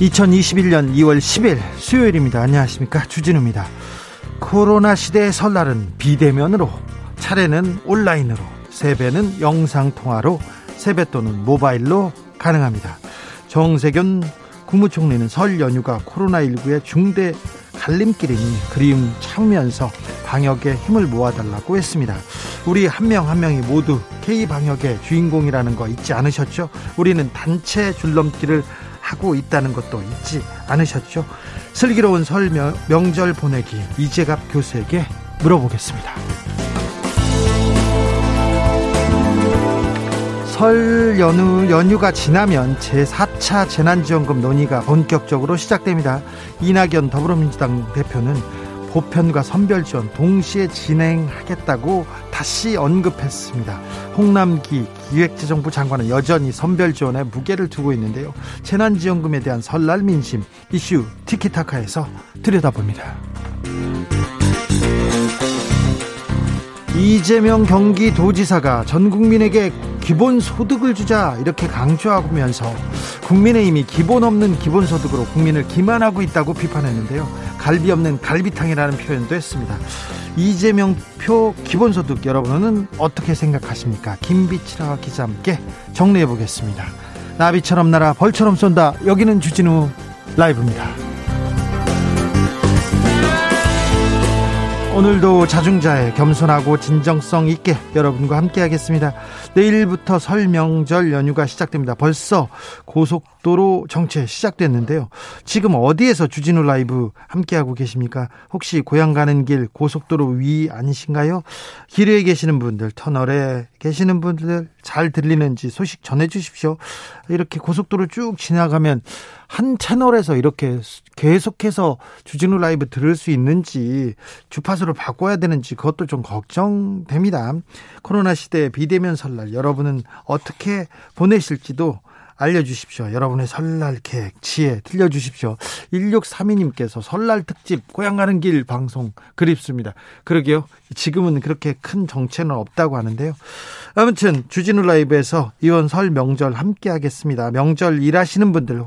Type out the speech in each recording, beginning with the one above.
2021년 2월 10일 수요일입니다. 안녕하십니까. 주진우입니다. 코로나 시대의 설날은 비대면으로, 차례는 온라인으로, 세배는 영상통화로, 세뱃돈은 모바일로 가능합니다. 정세균 국무총리는 설 연휴가 코로나19의 중대 갈림길이니 그림 참으면서 방역에 힘을 모아달라고 했습니다. 우리 한 명한 한 명이 모두 K방역의 주인공이라는 거 잊지 않으셨죠? 우리는 단체 줄넘기를 하고 있다는 것도 잊지 않으셨죠? 슬기로운 설 명절 보내기 이재갑 교수에게 물어보겠습니다. 설 연휴, 연휴가 지나면 제4차 재난지원금 논의가 본격적으로 시작됩니다. 이낙연 더불어민주당 대표는 보편과 선별 지원 동시에 진행하겠다고 다시 언급했습니다. 홍남기 기획재정부 장관은 여전히 선별 지원에 무게를 두고 있는데요. 재난지원금에 대한 설날 민심 이슈 티키타카에서 들여다봅니다. 이재명 경기도지사가 전 국민에게 기본 소득을 주자 이렇게 강조하면서 국민의힘이 기본 없는 기본소득으로 국민을 기만하고 있다고 비판했는데요. 갈비 없는 갈비탕이라는 표현도 했습니다. 이재명 표 기본소득 여러분은 어떻게 생각하십니까? 김비치라 기자 함께 정리해 보겠습니다. 나비처럼 날아 벌처럼 쏜다. 여기는 주진우 라이브입니다. 오늘도 자중자의 겸손하고 진정성 있게 여러분과 함께 하겠습니다. 내일부터 설 명절 연휴가 시작됩니다. 벌써 고속도로 정체 시작됐는데요. 지금 어디에서 주진우 라이브 함께하고 계십니까? 혹시 고향 가는 길 고속도로 위 아니신가요? 길에 계시는 분들, 터널에 계시는 분들 잘 들리는지 소식 전해 주십시오. 이렇게 고속도로 쭉 지나가면 한 채널에서 이렇게 계속해서 주진우 라이브 들을 수 있는지 주파수를 바꿔야 되는지 그것도 좀 걱정됩니다. 코로나 시대 비대면 설날 여러분은 어떻게 보내실지도 알려주십시오. 여러분의 설날 계획, 지혜 들려주십시오. 1632님께서 설날 특집 고향 가는 길 방송 그립습니다. 그러게요. 지금은 그렇게 큰 정체는 없다고 하는데요. 아무튼 주진우 라이브에서 이번 설 명절 함께 하겠습니다. 명절 일하시는 분들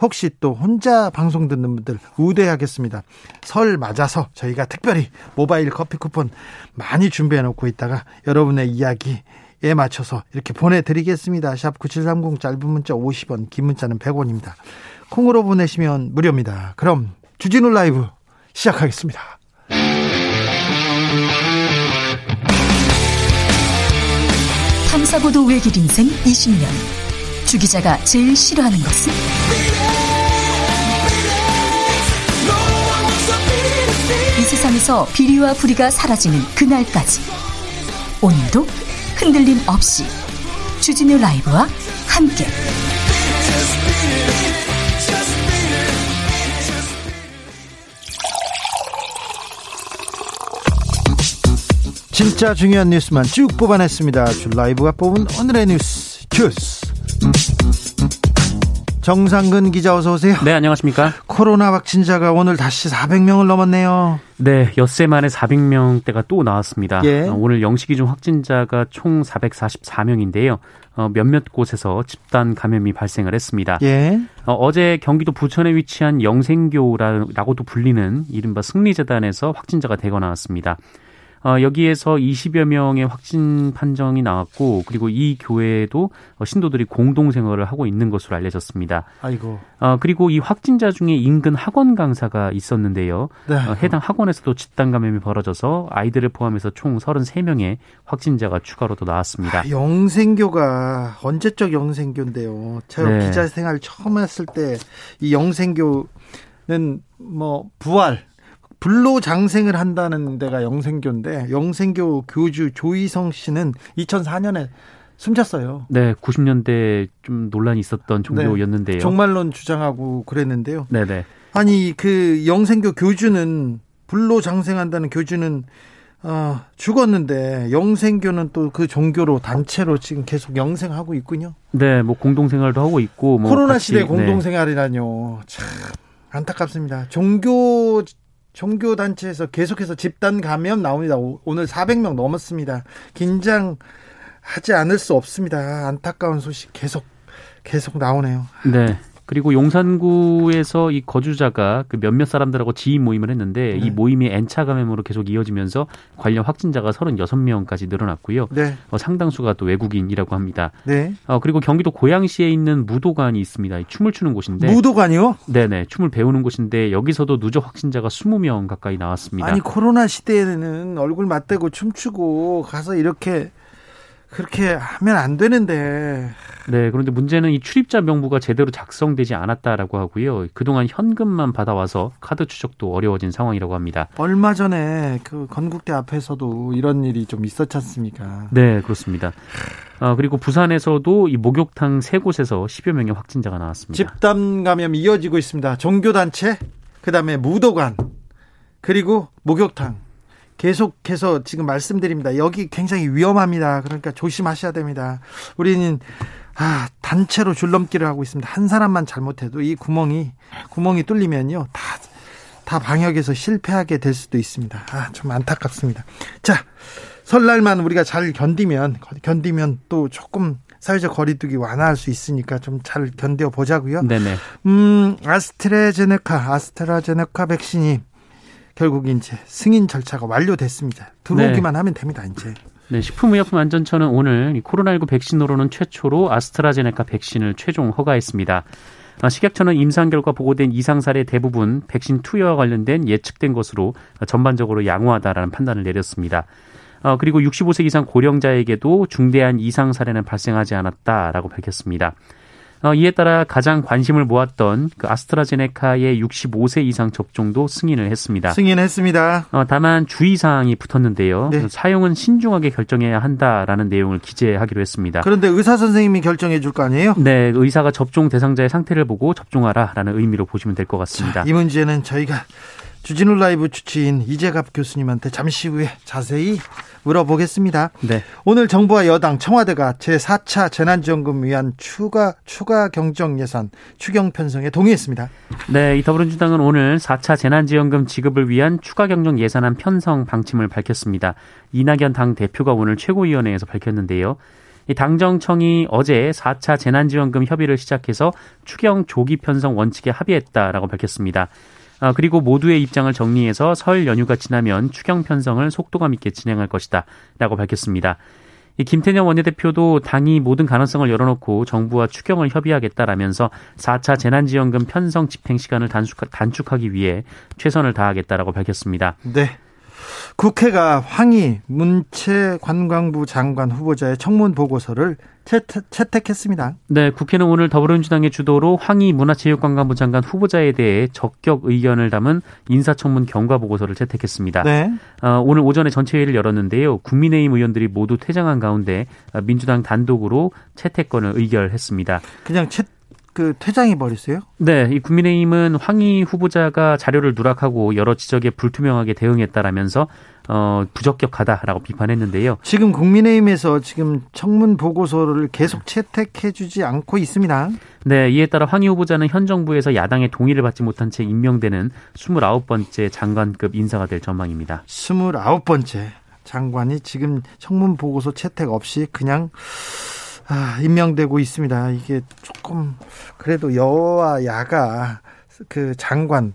혹시 또 혼자 방송 듣는 분들 우대하겠습니다. 설 맞아서 저희가 특별히 모바일 커피 쿠폰 많이 준비해 놓고 있다가 여러분의 이야기 에 맞춰서 이렇게 보내드리겠습니다. 샵 9730 짧은 문자 50원, 긴 문자는 100원입니다. 콩으로 보내시면 무료입니다. 그럼 주진우 라이브 시작하겠습니다. 탐사보도 외길 인생 20년. 주 기자가 제일 싫어하는 것은? 이 세상에서 비리와 부리가 사라지는 그날까지. 오늘도 흔들림 없이 주진우 라이브와 함께 진짜 중요한 뉴스만 쭉 뽑아냈습니다. 주 라이브가 뽑은 오늘의 뉴스 주스. 정상근 기자 어서 오세요. 네, 안녕하십니까? 코로나 확진자가 오늘 다시 400명을 넘었네요. 네, 엿새 만에 400명대가 또 나왔습니다. 예. 어, 오늘 영시 기준 확진자가 총 444명인데요. 어, 몇몇 곳에서 집단 감염이 발생을 했습니다. 예. 어, 제 경기도 부천에 위치한 영생교라고도 불리는 이른바 승리재단에서 확진자가 대거 나왔습니다. 어, 여기에서 20여 명의 확진 판정이 나왔고 그리고 이 교회에도 신도들이 공동 생활을 하고 있는 것으로 알려졌습니다. 아이고. 어, 그리고 이 확진자 중에 인근 학원 강사가 있었는데요. 네. 어, 해당 학원에서도 집단 감염이 벌어져서 아이들을 포함해서 총 33명의 확진자가 추가로 또 나왔습니다. 아, 영생교가 언제적 영생교인데요. 제가 네. 기자 생활 처음 했을 때 이 영생교는 뭐 부활 불로 장생을 한다는 데가 영생교인데 영생교 교주 조희성 씨는 2004년에 숨졌어요. 네, 90년대 좀 논란이 있었던 종교였는데요. 네, 종말론 주장하고 그랬는데요. 네, 네. 아니 그 영생교 교주는 불로 장생한다는 교주는 어, 죽었는데 영생교는 또 그 종교로 단체로 지금 계속 영생하고 있군요. 네, 뭐 공동생활도 하고 있고 뭐 코로나 시대 네. 공동생활이라뇨. 참 안타깝습니다. 종교 종교 단체에서 계속해서 집단 감염 나옵니다. 오늘 400명 넘었습니다. 긴장하지 않을 수 없습니다. 안타까운 소식 계속 계속 나오네요. 네. 그리고 용산구에서 이 거주자가 그 몇몇 사람들하고 지인 모임을 했는데 네. 이 모임이 N차 감염으로 계속 이어지면서 관련 확진자가 36명까지 늘어났고요. 네. 어, 상당수가 또 외국인이라고 합니다. 네. 어, 그리고 경기도 고양시에 있는 무도관이 있습니다. 춤을 추는 곳인데. 무도관이요? 네네. 춤을 배우는 곳인데 여기서도 누적 확진자가 20명 가까이 나왔습니다. 아니 코로나 시대에는 얼굴 맞대고 춤추고 가서 이렇게 그렇게 하면 안 되는데. 네, 그런데 문제는 이 출입자 명부가 제대로 작성되지 않았다라고 하고요. 그동안 현금만 받아와서 카드 추적도 어려워진 상황이라고 합니다. 얼마 전에 그 건국대 앞에서도 이런 일이 좀 있었지 않습니까? 네, 그렇습니다. 어, 그리고 부산에서도 이 목욕탕 세 곳에서 10여 명의 확진자가 나왔습니다. 집단 감염 이어지고 있습니다. 종교단체, 그 다음에 무도관, 그리고 목욕탕. 계속해서 지금 말씀드립니다. 여기 굉장히 위험합니다. 그러니까 조심하셔야 됩니다. 우리는 아, 단체로 줄넘기를 하고 있습니다. 한 사람만 잘못해도 이 구멍이 구멍이 뚫리면요. 다 다 방역에서 실패하게 될 수도 있습니다. 아, 좀 안타깝습니다. 자, 설날만 우리가 잘 견디면 견디면 또 조금 사회적 거리두기 완화할 수 있으니까 좀 잘 견뎌 보자고요. 네네. 음, 아스트라제네카 아스트라제네카 백신이 결국 이제 승인 절차가 완료됐습니다. 들어오기만 네. 하면 됩니다, 이제. 네, 식품의약품안전처는 오늘 코로나19 백신으로는 최초로 아스트라제네카 백신을 최종 허가했습니다. 아, 식약처는 임상 결과 보고된 이상 사례 대부분 백신 투여와 관련된 예측된 것으로 전반적으로 양호하다라는 판단을 내렸습니다. 어, 그리고 65세 이상 고령자에게도 중대한 이상 사례는 발생하지 않았다라고 밝혔습니다. 어, 이에 따라 가장 관심을 모았던 그 아스트라제네카의 65세 이상 접종도 승인을 했습니다. 승인했습니다. 어, 다만 주의사항이 붙었는데요. 네. 사용은 신중하게 결정해야 한다라는 내용을 기재하기로 했습니다. 그런데 의사 선생님이 결정해 줄 거 아니에요? 네, 의사가 접종 대상자의 상태를 보고 접종하라라는 의미로 보시면 될 것 같습니다. 자, 이 문제는 저희가 주진우 라이브 주치인 이재갑 교수님한테 잠시 후에 자세히 물어보겠습니다. 네. 오늘 정부와 여당 청와대가 제4차 재난지원금 위한 추가 추가 경정 예산 추경 편성에 동의했습니다. 네, 이 더불어민주당은 오늘 4차 재난지원금 지급을 위한 추가 경정 예산안 편성 방침을 밝혔습니다. 이낙연 당 대표가 오늘 최고위원회에서 밝혔는데요. 이 당정청이 어제 4차 재난지원금 협의를 시작해서 추경 조기 편성 원칙에 합의했다라고 밝혔습니다. 아, 그리고 모두의 입장을 정리해서 설 연휴가 지나면 추경 편성을 속도감 있게 진행할 것이다. 라고 밝혔습니다. 이 김태년 원내대표도 당이 모든 가능성을 열어놓고 정부와 추경을 협의하겠다라면서 4차 재난지원금 편성 집행 시간을 단축, 단축하기 위해 최선을 다하겠다라고 밝혔습니다. 네. 국회가 황희 문체관광부 장관 후보자의 청문 보고서를 채택, 했습니다 네, 국회는 오늘 더불어민주당의 주도로 황희 문화체육관광부 장관 후보자에 대해 적격 의견을 담은 인사청문 경과 보고서를 채택했습니다. 네. 어, 오늘 오전에 전체 회의를 열었는데요. 국민의힘 의원들이 모두 퇴장한 가운데 민주당 단독으로 채택권을 의결했습니다. 그냥 채, 그 퇴장해 버렸어요? 네, 이 국민의힘은 황희 후보자가 자료를 누락하고 여러 지적에 불투명하게 대응했다라면서 어, 부적격하다라고 비판했는데요. 지금 국민의힘에서 지금 청문 보고서를 계속 채택해주지 않고 있습니다. 네, 이에 따라 황희 후보자는 현 정부에서 야당의 동의를 받지 못한 채 임명되는 29번째 장관급 인사가 될 전망입니다. 29번째 장관이 지금 청문 보고서 채택 없이 그냥 아, 임명되고 있습니다. 이게 조금 그래도 여와 야가 그 장관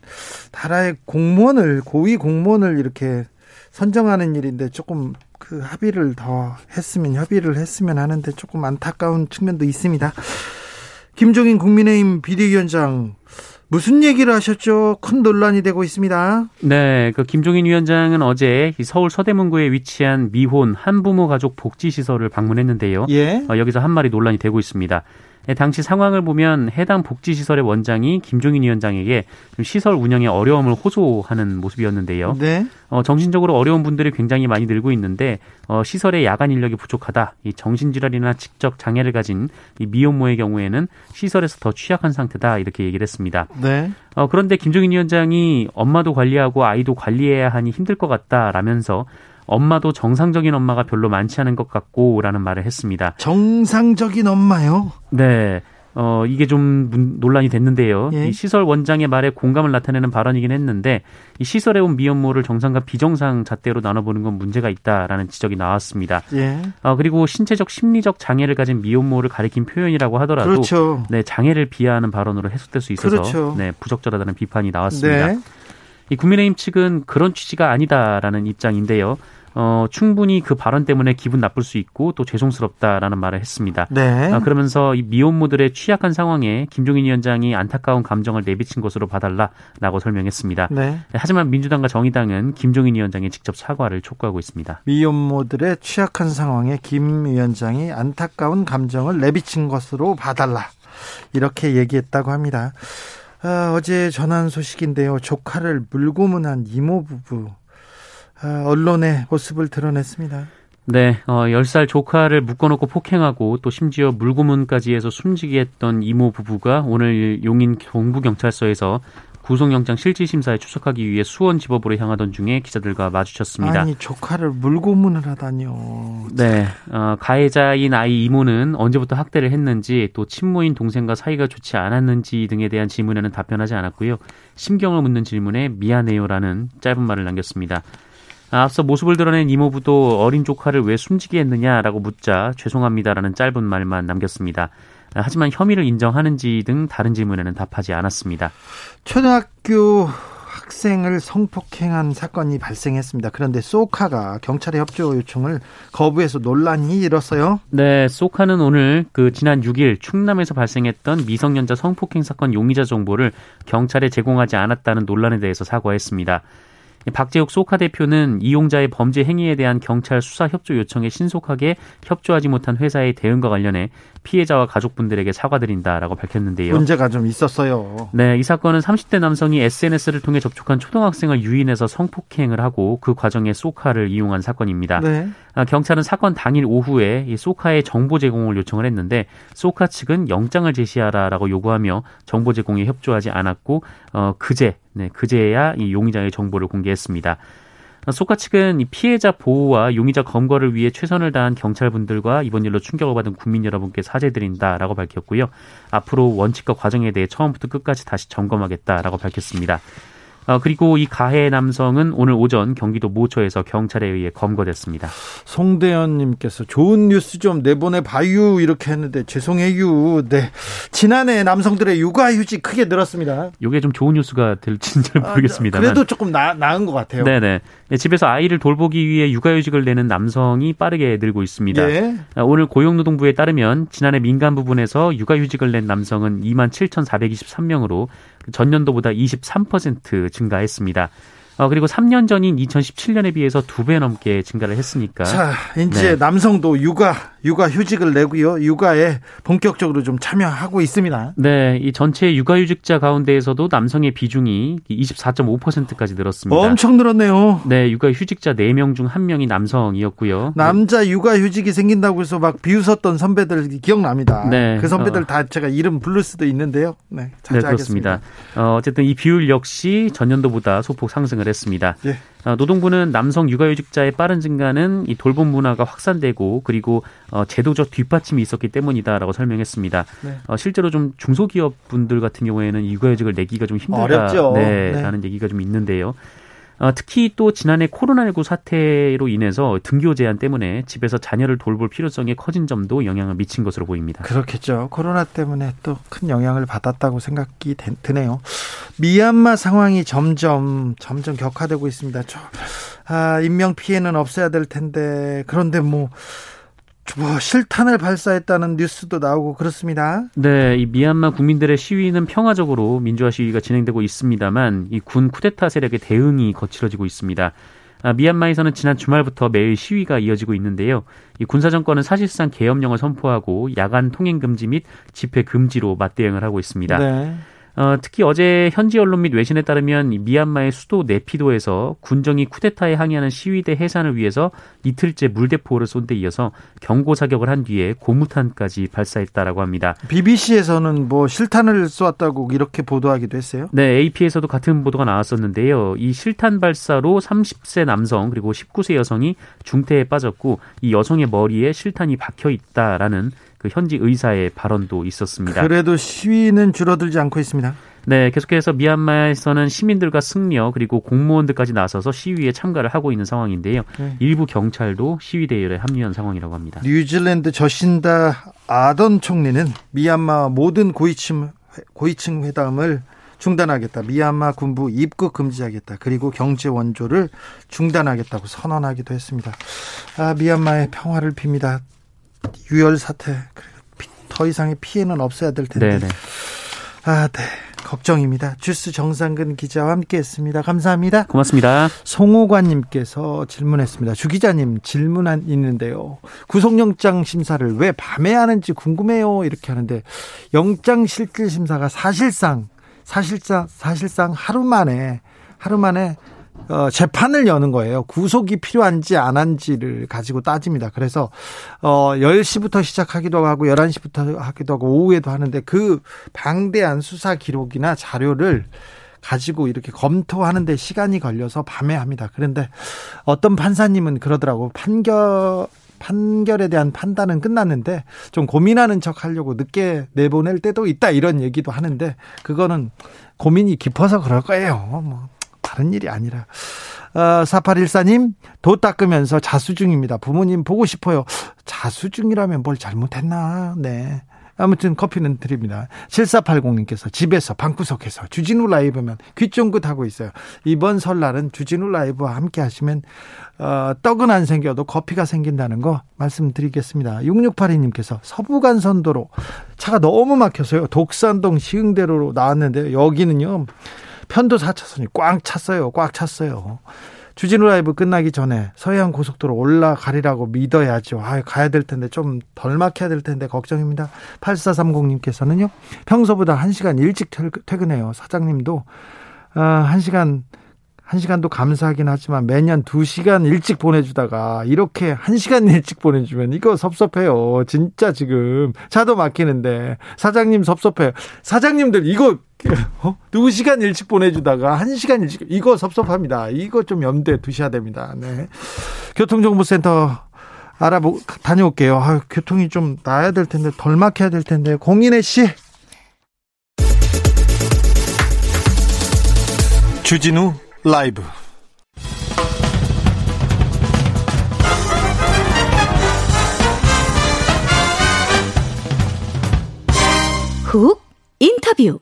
나라의 공무원을 고위 공무원을 이렇게 선정하는 일인데 조금 그 합의를 더 했으면 협의를 했으면 하는데 조금 안타까운 측면도 있습니다. 김종인 국민의힘 비대위원장 무슨 얘기를 하셨죠? 큰 논란이 되고 있습니다. 네, 그 김종인 위원장은 어제 서울 서대문구에 위치한 미혼 한부모 가족 복지 시설을 방문했는데요. 예. 어, 여기서 한 말이 논란이 되고 있습니다. 네, 당시 상황을 보면 해당 복지시설의 원장이 김종인 위원장에게 시설 운영에 어려움을 호소하는 모습이었는데요. 네. 어, 정신적으로 어려운 분들이 굉장히 많이 늘고 있는데 어, 시설의 야간 인력이 부족하다. 이 정신질환이나 직접 장애를 가진 이 미혼모의 경우에는 시설에서 더 취약한 상태다 이렇게 얘기를 했습니다. 네. 어, 그런데 김종인 위원장이 엄마도 관리하고 아이도 관리해야 하니 힘들 것 같다라면서 엄마도 정상적인 엄마가 별로 많지 않은 것 같고라는 말을 했습니다. 정상적인 엄마요? 네. 어, 이게 좀 논란이 됐는데요. 예. 이 시설 원장의 말에 공감을 나타내는 발언이긴 했는데 이 시설에 온 미혼모를 정상과 비정상 잣대로 나눠보는 건 문제가 있다라는 지적이 나왔습니다. 예. 어, 그리고 신체적 심리적 장애를 가진 미혼모를 가리킨 표현이라고 하더라도 그렇죠. 네, 장애를 비하하는 발언으로 해석될 수 있어서 그렇죠. 네, 부적절하다는 비판이 나왔습니다. 네. 이 국민의힘 측은 그런 취지가 아니다라는 입장인데요. 어, 충분히 그 발언 때문에 기분 나쁠 수 있고 또 죄송스럽다라는 말을 했습니다. 네. 아, 그러면서 이 미혼모들의 취약한 상황에 김종인 위원장이 안타까운 감정을 내비친 것으로 봐달라라고 설명했습니다. 네. 하지만 민주당과 정의당은 김종인 위원장이 직접 사과를 촉구하고 있습니다. 미혼모들의 취약한 상황에 김 위원장이 안타까운 감정을 내비친 것으로 봐달라 이렇게 얘기했다고 합니다. 아, 어제 전한 소식인데요. 조카를 물고문한 이모 부부 아, 언론의 모습을 드러냈습니다. 네, 어, 10살 조카를 묶어놓고 폭행하고 또 심지어 물고문까지 해서 숨지게 했던 이모 부부가 오늘 용인 동부경찰서에서 구속영장 실질심사에 출석하기 위해 수원지법으로 향하던 중에 기자들과 마주쳤습니다. 아니 조카를 물고문을 하다니요. 네, 어, 가해자인 아이 이모는 언제부터 학대를 했는지 또 친모인 동생과 사이가 좋지 않았는지 등에 대한 질문에는 답변하지 않았고요. 심경을 묻는 질문에 미안해요라는 짧은 말을 남겼습니다. 앞서 모습을 드러낸 이모부도 어린 조카를 왜 숨지게 했느냐라고 묻자 죄송합니다라는 짧은 말만 남겼습니다. 하지만 혐의를 인정하는지 등 다른 질문에는 답하지 않았습니다. 초등학교 학생을 성폭행한 사건이 발생했습니다. 그런데 소카가 경찰의 협조 요청을 거부해서 논란이 일었어요. 네, 소카는 오늘 그 지난 6일 충남에서 발생했던 미성년자 성폭행 사건 용의자 정보를 경찰에 제공하지 않았다는 논란에 대해서 사과했습니다. 박재욱 소카 대표는 이용자의 범죄 행위에 대한 경찰 수사 협조 요청에 신속하게 협조하지 못한 회사의 대응과 관련해 피해자와 가족분들에게 사과드린다라고 밝혔는데요. 문제가 좀 있었어요. 네, 이 사건은 30대 남성이 SNS를 통해 접촉한 초등학생을 유인해서 성폭행을 하고 그 과정에 소카를 이용한 사건입니다. 네. 아, 경찰은 사건 당일 오후에 이 소카의 정보 제공을 요청을 했는데 소카 측은 영장을 제시하라라고 요구하며 정보 제공에 협조하지 않았고 어, 그제 네, 그제야 이 용의자의 정보를 공개했습니다. 소카 측은 피해자 보호와 용의자 검거를 위해 최선을 다한 경찰분들과 이번 일로 충격을 받은 국민 여러분께 사죄드린다라고 밝혔고요. 앞으로 원칙과 과정에 대해 처음부터 끝까지 다시 점검하겠다라고 밝혔습니다. 어, 그리고 이 가해 남성은 오늘 오전 경기도 모처에서 경찰에 의해 검거됐습니다. 송대현님께서 좋은 뉴스 좀 내보내 봐유 이렇게 했는데 죄송해요. 네 지난해 남성들의 육아휴직 크게 늘었습니다. 이게 좀 좋은 뉴스가 될지는 잘 모르겠습니다. 아, 그래도 조금 나, 나은 것 같아요. 네네. 네, 집에서 아이를 돌보기 위해 육아휴직을 내는 남성이 빠르게 늘고 있습니다. 네. 오늘 고용노동부에 따르면 지난해 민간 부분에서 육아휴직을 낸 남성은 2만 7,423명으로 전년도보다 23% 증가했습니다. 어, 그리고 3년 전인 2017년에 비해서 두 배 넘게 증가를 했으니까. 자, 이제 네. 남성도 육아, 육아 휴직을 내고요. 육아에 본격적으로 좀 참여하고 있습니다. 네, 이 전체 육아 휴직자 가운데에서도 남성의 비중이 24.5%까지 늘었습니다. 엄청 늘었네요. 네, 육아 휴직자 4명 중 1명이 남성이었고요. 남자 육아 휴직이 생긴다고 해서 막 비웃었던 선배들 기억납니다. 네. 그 선배들 어. 다 제가 이름 부를 수도 있는데요. 네, 네 그렇습니다. 어, 어쨌든 이 비율 역시 전년도보다 소폭 상승을 했습니다. 예. 어, 노동부는 남성 육아휴직자의 빠른 증가는 이 돌봄 문화가 확산되고 그리고 어, 제도적 뒷받침이 있었기 때문이다라고 설명했습니다. 네. 어, 실제로 좀 중소기업 분들 같은 경우에는 육아휴직을 내기가 좀 힘들다. 어렵죠. 네, 네. 라는 얘기가 좀 있는데요. 어, 특히 또 지난해 코로나19 사태로 인해서 등교 제한 때문에 집에서 자녀를 돌볼 필요성이 커진 점도 영향을 미친 것으로 보입니다. 그렇겠죠. 코로나 때문에 또 큰 영향을 받았다고 생각이 드네요. 미얀마 상황이 점점 점점 격화되고 있습니다. 저, 아, 인명 피해는 없어야 될 텐데 그런데 뭐 뭐 실탄을 발사했다는 뉴스도 나오고 그렇습니다. 네, 이 미얀마 국민들의 시위는 평화적으로 민주화 시위가 진행되고 있습니다만 이 군 쿠데타 세력의 대응이 거칠어지고 있습니다. 아, 미얀마에서는 지난 주말부터 매일 시위가 이어지고 있는데요. 이 군사 정권은 사실상 계엄령을 선포하고 야간 통행 금지 및 집회 금지로 맞대응을 하고 있습니다. 네. 어, 특히 어제 현지 언론 및 외신에 따르면 미얀마의 수도 네피도에서 군정이 쿠데타에 항의하는 시위대 해산을 위해서 이틀째 물대포를 쏜 데 이어서 경고 사격을 한 뒤에 고무탄까지 발사했다라고 합니다. BBC에서는 뭐 실탄을 쏘았다고 이렇게 보도하기도 했어요? 네, AP에서도 같은 보도가 나왔었는데요. 이 실탄 발사로 30세 남성 그리고 19세 여성이 중태에 빠졌고 이 여성의 머리에 실탄이 박혀 있다라는 그 현지 의사의 발언도 있었습니다. 그래도 시위는 줄어들지 않고 있습니다. 네, 계속해서 미얀마에서는 시민들과 승려 그리고 공무원들까지 나서서 시위에 참가를 하고 있는 상황인데요. 네. 일부 경찰도 시위 대열에 합류한 상황이라고 합니다. 뉴질랜드 저신다 아던 총리는 미얀마 모든 고위층 고위층 회담을 중단하겠다. 미얀마 군부 입국 금지하겠다. 그리고 경제 원조를 중단하겠다고 선언하기도 했습니다. 아, 미얀마의 평화를 빕니다. 유혈 사태 더 이상의 피해는 없어야 될 텐데. 네네. 아, 네. 걱정입니다. 주스 정상근 기자와 함께했습니다. 감사합니다. 고맙습니다. 송호관님께서 질문했습니다. 주 기자님 질문 한 있는데요. 구속영장 심사를 왜 밤에 하는지 궁금해요. 이렇게 하는데 영장 실질 심사가 사실상 사실상 사실상 하루 만에 하루 만에 어, 재판을 여는 거예요. 구속이 필요한지 안 한지를 가지고 따집니다. 그래서 어 10시부터 시작하기도 하고 11시부터 하기도 하고 오후에도 하는데 그 방대한 수사 기록이나 자료를 가지고 이렇게 검토하는데 시간이 걸려서 밤에 합니다. 그런데 어떤 판사님은 그러더라고 판결 판결에 대한 판단은 끝났는데 좀 고민하는 척 하려고 늦게 내보낼 때도 있다 이런 얘기도 하는데 그거는 고민이 깊어서 그럴 거예요. 뭐 다른 일이 아니라. 어, 4814님, 도 닦으면서 자수 중입니다. 부모님 보고 싶어요. 자수 중이라면 뭘 잘못했나? 네. 아무튼 커피는 드립니다. 7480님께서 집에서 방구석에서 주진우 라이브면 귀 쫑긋 하고 있어요. 이번 설날은 주진우 라이브와 함께 하시면 어, 떡은 안 생겨도 커피가 생긴다는 거 말씀드리겠습니다. 6682님께서 서부간선도로 차가 너무 막혀서요. 독산동 시흥대로로 나왔는데 여기는요. 편도 4차선이 꽉 찼어요. 꽉 찼어요. 주진우 라이브 끝나기 전에 서해안 고속도로 올라가리라고 믿어야죠. 아, 가야 될 텐데 좀 덜 막혀야 될 텐데 걱정입니다. 8430님께서는요. 평소보다 1시간 일찍 퇴근해요. 사장님도 아, 1시간 1시간도 감사하긴 하지만 매년 2시간 일찍 보내주다가 이렇게 1시간 일찍 보내주면 이거 섭섭해요. 진짜 지금 차도 막히는데 사장님 섭섭해요. 사장님들 이거 어? 2시간 일찍 보내주다가 1시간 일찍 이거 섭섭합니다. 이거 좀 염두에 두셔야 됩니다. 네. 교통정보센터 알아보 다녀올게요. 아, 교통이 좀 나아야 될 텐데 덜 막혀야 될 텐데 공인혜 씨 주진우 라이브. 훅 인터뷰.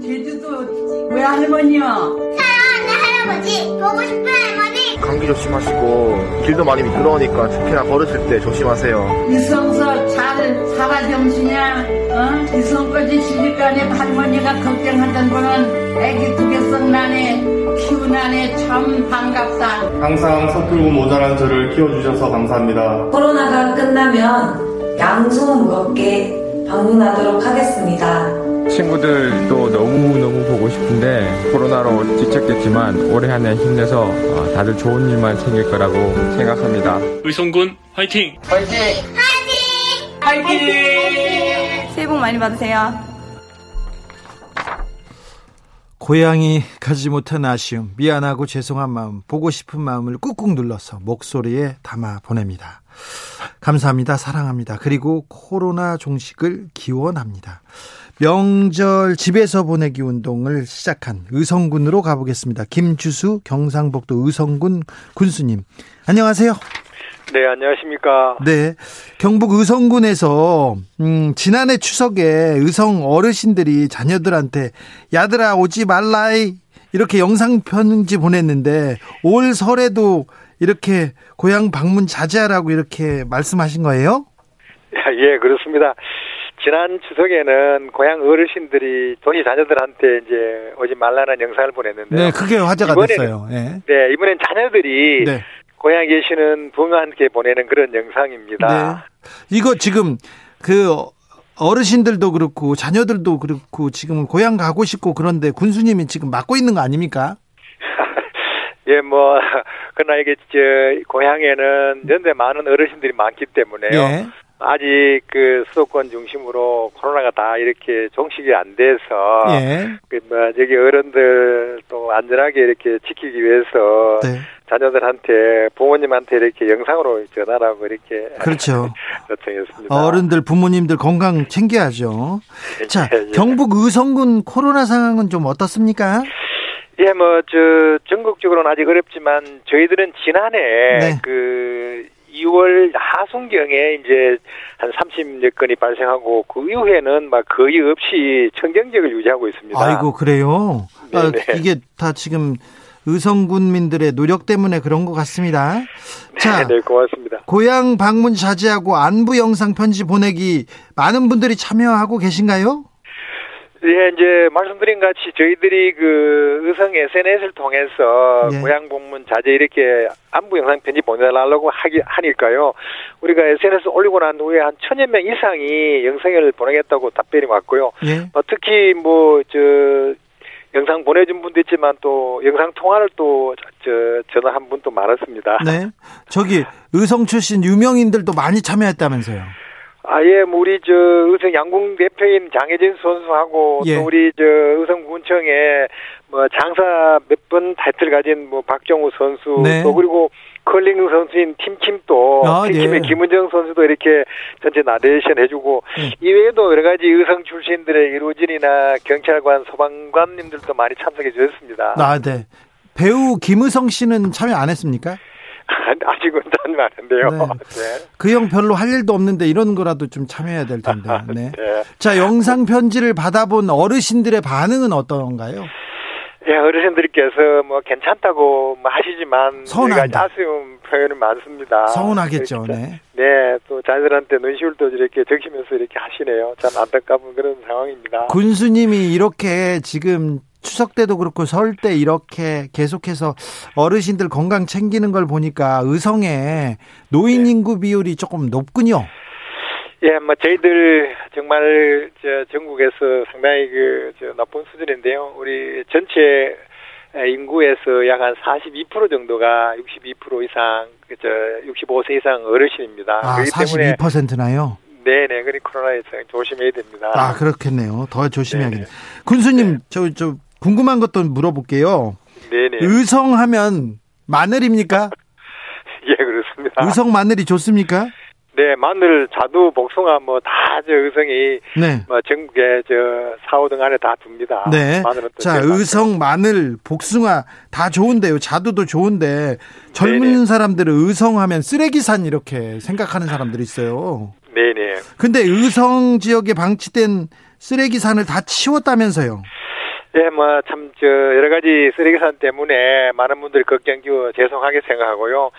제주도 외할머니요 사랑하는 할아버지. 보고 싶은 할머니 감기 조심하시고 길도 많이 미끄러우니까 특히나 걸으실 때 조심하세요. 이성서 잘 살아 정신이야. 어? 이성까지 시집가니 할머니가 걱정하던 분은 애기 두 개 썩나네. 키우나네. 참 반갑다. 항상 서툴고 모자란 저를 키워주셔서 감사합니다. 코로나가 끝나면 양손 무겁게 방문하도록 하겠습니다. 친구들도 너무너무 보고 싶은데 코로나로 지척됐지만 올해 한 해 힘내서 어, 다들 좋은 일만 생길 거라고 생각합니다. 의성군 화이팅! 화이팅! 화이팅! 화이팅! 새해 복 많이 받으세요. 고향이 가지 못한 아쉬움, 미안하고 죄송한 마음, 보고 싶은 마음을 꾹꾹 눌러서 목소리에 담아 보냅니다. 감사합니다. 사랑합니다. 그리고 코로나 종식을 기원합니다. 명절 집에서 보내기 운동을 시작한 의성군으로 가보겠습니다. 김주수 경상북도 의성군 군수님. 안녕하세요. 네, 안녕하십니까. 네. 경북 의성군에서, 음, 지난해 추석에 의성 어르신들이 자녀들한테, 야들아, 오지 말라이, 이렇게 영상 편지 보냈는데, 올 설에도 이렇게 고향 방문 자제하라고 이렇게 말씀하신 거예요? 예, 그렇습니다. 지난 추석에는 고향 어르신들이 도시 자녀들한테 이제 오지 말라는 영상을 보냈는데 네, 그게 화제가 이번에는- 됐어요. 예. 네, 이번엔 자녀들이 네. 고향에 계시는 부모와 함께 보내는 그런 영상입니다. 네. 이거 지금 그 어르신들도 그렇고 자녀들도 그렇고 지금 고향 가고 싶고 그런데 군수님이 지금 막고 있는 거 아닙니까? 예, 뭐 그러나 이게 저 고향에는 연대 많은 어르신들이 많기 때문에요. 예. 아직 그 수도권 중심으로 코로나가 다 이렇게 종식이 안 돼서 예. 그뭐 저기 어른들 또 안전하게 이렇게 지키기 위해서 네. 자녀들한테 부모님한테 이렇게 영상으로 전화라고 이렇게 그렇죠. 요청했습니다. 어른들 부모님들 건강 챙겨야죠. 자, 예, 예. 경북 의성군 코로나 상황은 좀 어떻습니까? 예, 뭐, 저, 전국적으로는 아직 어렵지만, 저희들은 지난해, 네. 그, 2월 하순경에 이제 한 30여 건이 발생하고, 그 이후에는 막 거의 없이 청정적을 유지하고 있습니다. 아이고 그래요. 아. 이게 다 지금 의성군민들의 노력 때문에 그런 것 같습니다. 자, 네, 네, 고맙습니다. 고향 방문 자제하고 안부 영상 편지 보내기 많은 분들이 참여하고 계신가요? 예, 이제 말씀드린 같이 저희들이 그 의성 SNS를 통해서 예. 고향 방문 자제 이렇게 안부 영상 편지 보내달라고 하기 하니까요. 우리가 SNS 올리고 난 후에 한 천여 명 이상이 영상을 보내겠다고 답변이 왔고요. 예. 어, 특히 뭐저 영상 보내준 분도 있지만 또 영상 통화를 또저 전화 한 분도 많았습니다. 네. 저기 의성 출신 유명인들도 많이 참여했다면서요. 아예 뭐 우리 저 의성 양궁 대표인 장혜진 선수하고 예. 또 우리 저 의성 군청에 뭐 장사 몇 번 타이틀 가진 뭐 박정우 선수 네. 또 그리고 컬링 선수인 팀킴도 아, 팀킴의 네. 김은정 선수도 이렇게 전체 나레이션 해주고 네. 이외에도 여러 가지 의성 출신들의 의료진이나 경찰관 소방관님들도 많이 참석해 주셨습니다. 아, 네. 배우 김의성 씨는 참여 안 했습니까? 아직은 단 많은데요. 네. 네. 그 형 별로 할 일도 없는데 이런 거라도 좀 참여해야 될 텐데. 네. 네. 자, 영상 편지를 받아본 어르신들의 반응은 어떤가요? 예, 어르신들께서 뭐 괜찮다고 뭐 하시지만 서운한다. 가지 아쉬움 표현이 많습니다. 서운하겠죠. 네. 네, 또 자녀들한테 눈시울도 이렇게 적시면서 이렇게 하시네요. 참 안타까운 그런 상황입니다. 군수님이 이렇게 지금 추석 때도 그렇고 설 때 이렇게 계속해서 어르신들 건강 챙기는 걸 보니까 의성에 노인 네. 인구 비율이 조금 높군요. 예, 뭐 저희들 정말 저 전국에서 상당히 그저 높은 수준인데요. 우리 전체 인구에서 약 한 42% 정도가 62% 이상 그저 65세 이상 어르신입니다. 아, 그렇기 때문에 42%나요? 네네, 그리 코로나에 조심해야 됩니다. 아, 그렇겠네요. 더 조심해야겠네요. 군수님, 저, 저, 궁금한 것도 물어볼게요. 네네. 의성 하면 마늘입니까? 예, 그렇습니다. 의성 마늘이 좋습니까? 네, 마늘, 자두, 복숭아 뭐 다 저 의성이 네. 뭐 전국에 저 사호 등 안에 다 둡니다. 네. 마늘은 또 자. 의성, 마늘, 복숭아 다 좋은데요. 자두도 좋은데 젊은 네네. 사람들은 의성 하면 쓰레기산 이렇게 생각하는 사람들이 있어요. 네네. 근데 의성 지역에 방치된 쓰레기산을 다 치웠다면서요. 예, 뭐참 저 여러 가지 쓰레기 산 때문에 많은 분들이 걱정이고 죄송하게 생각하고요.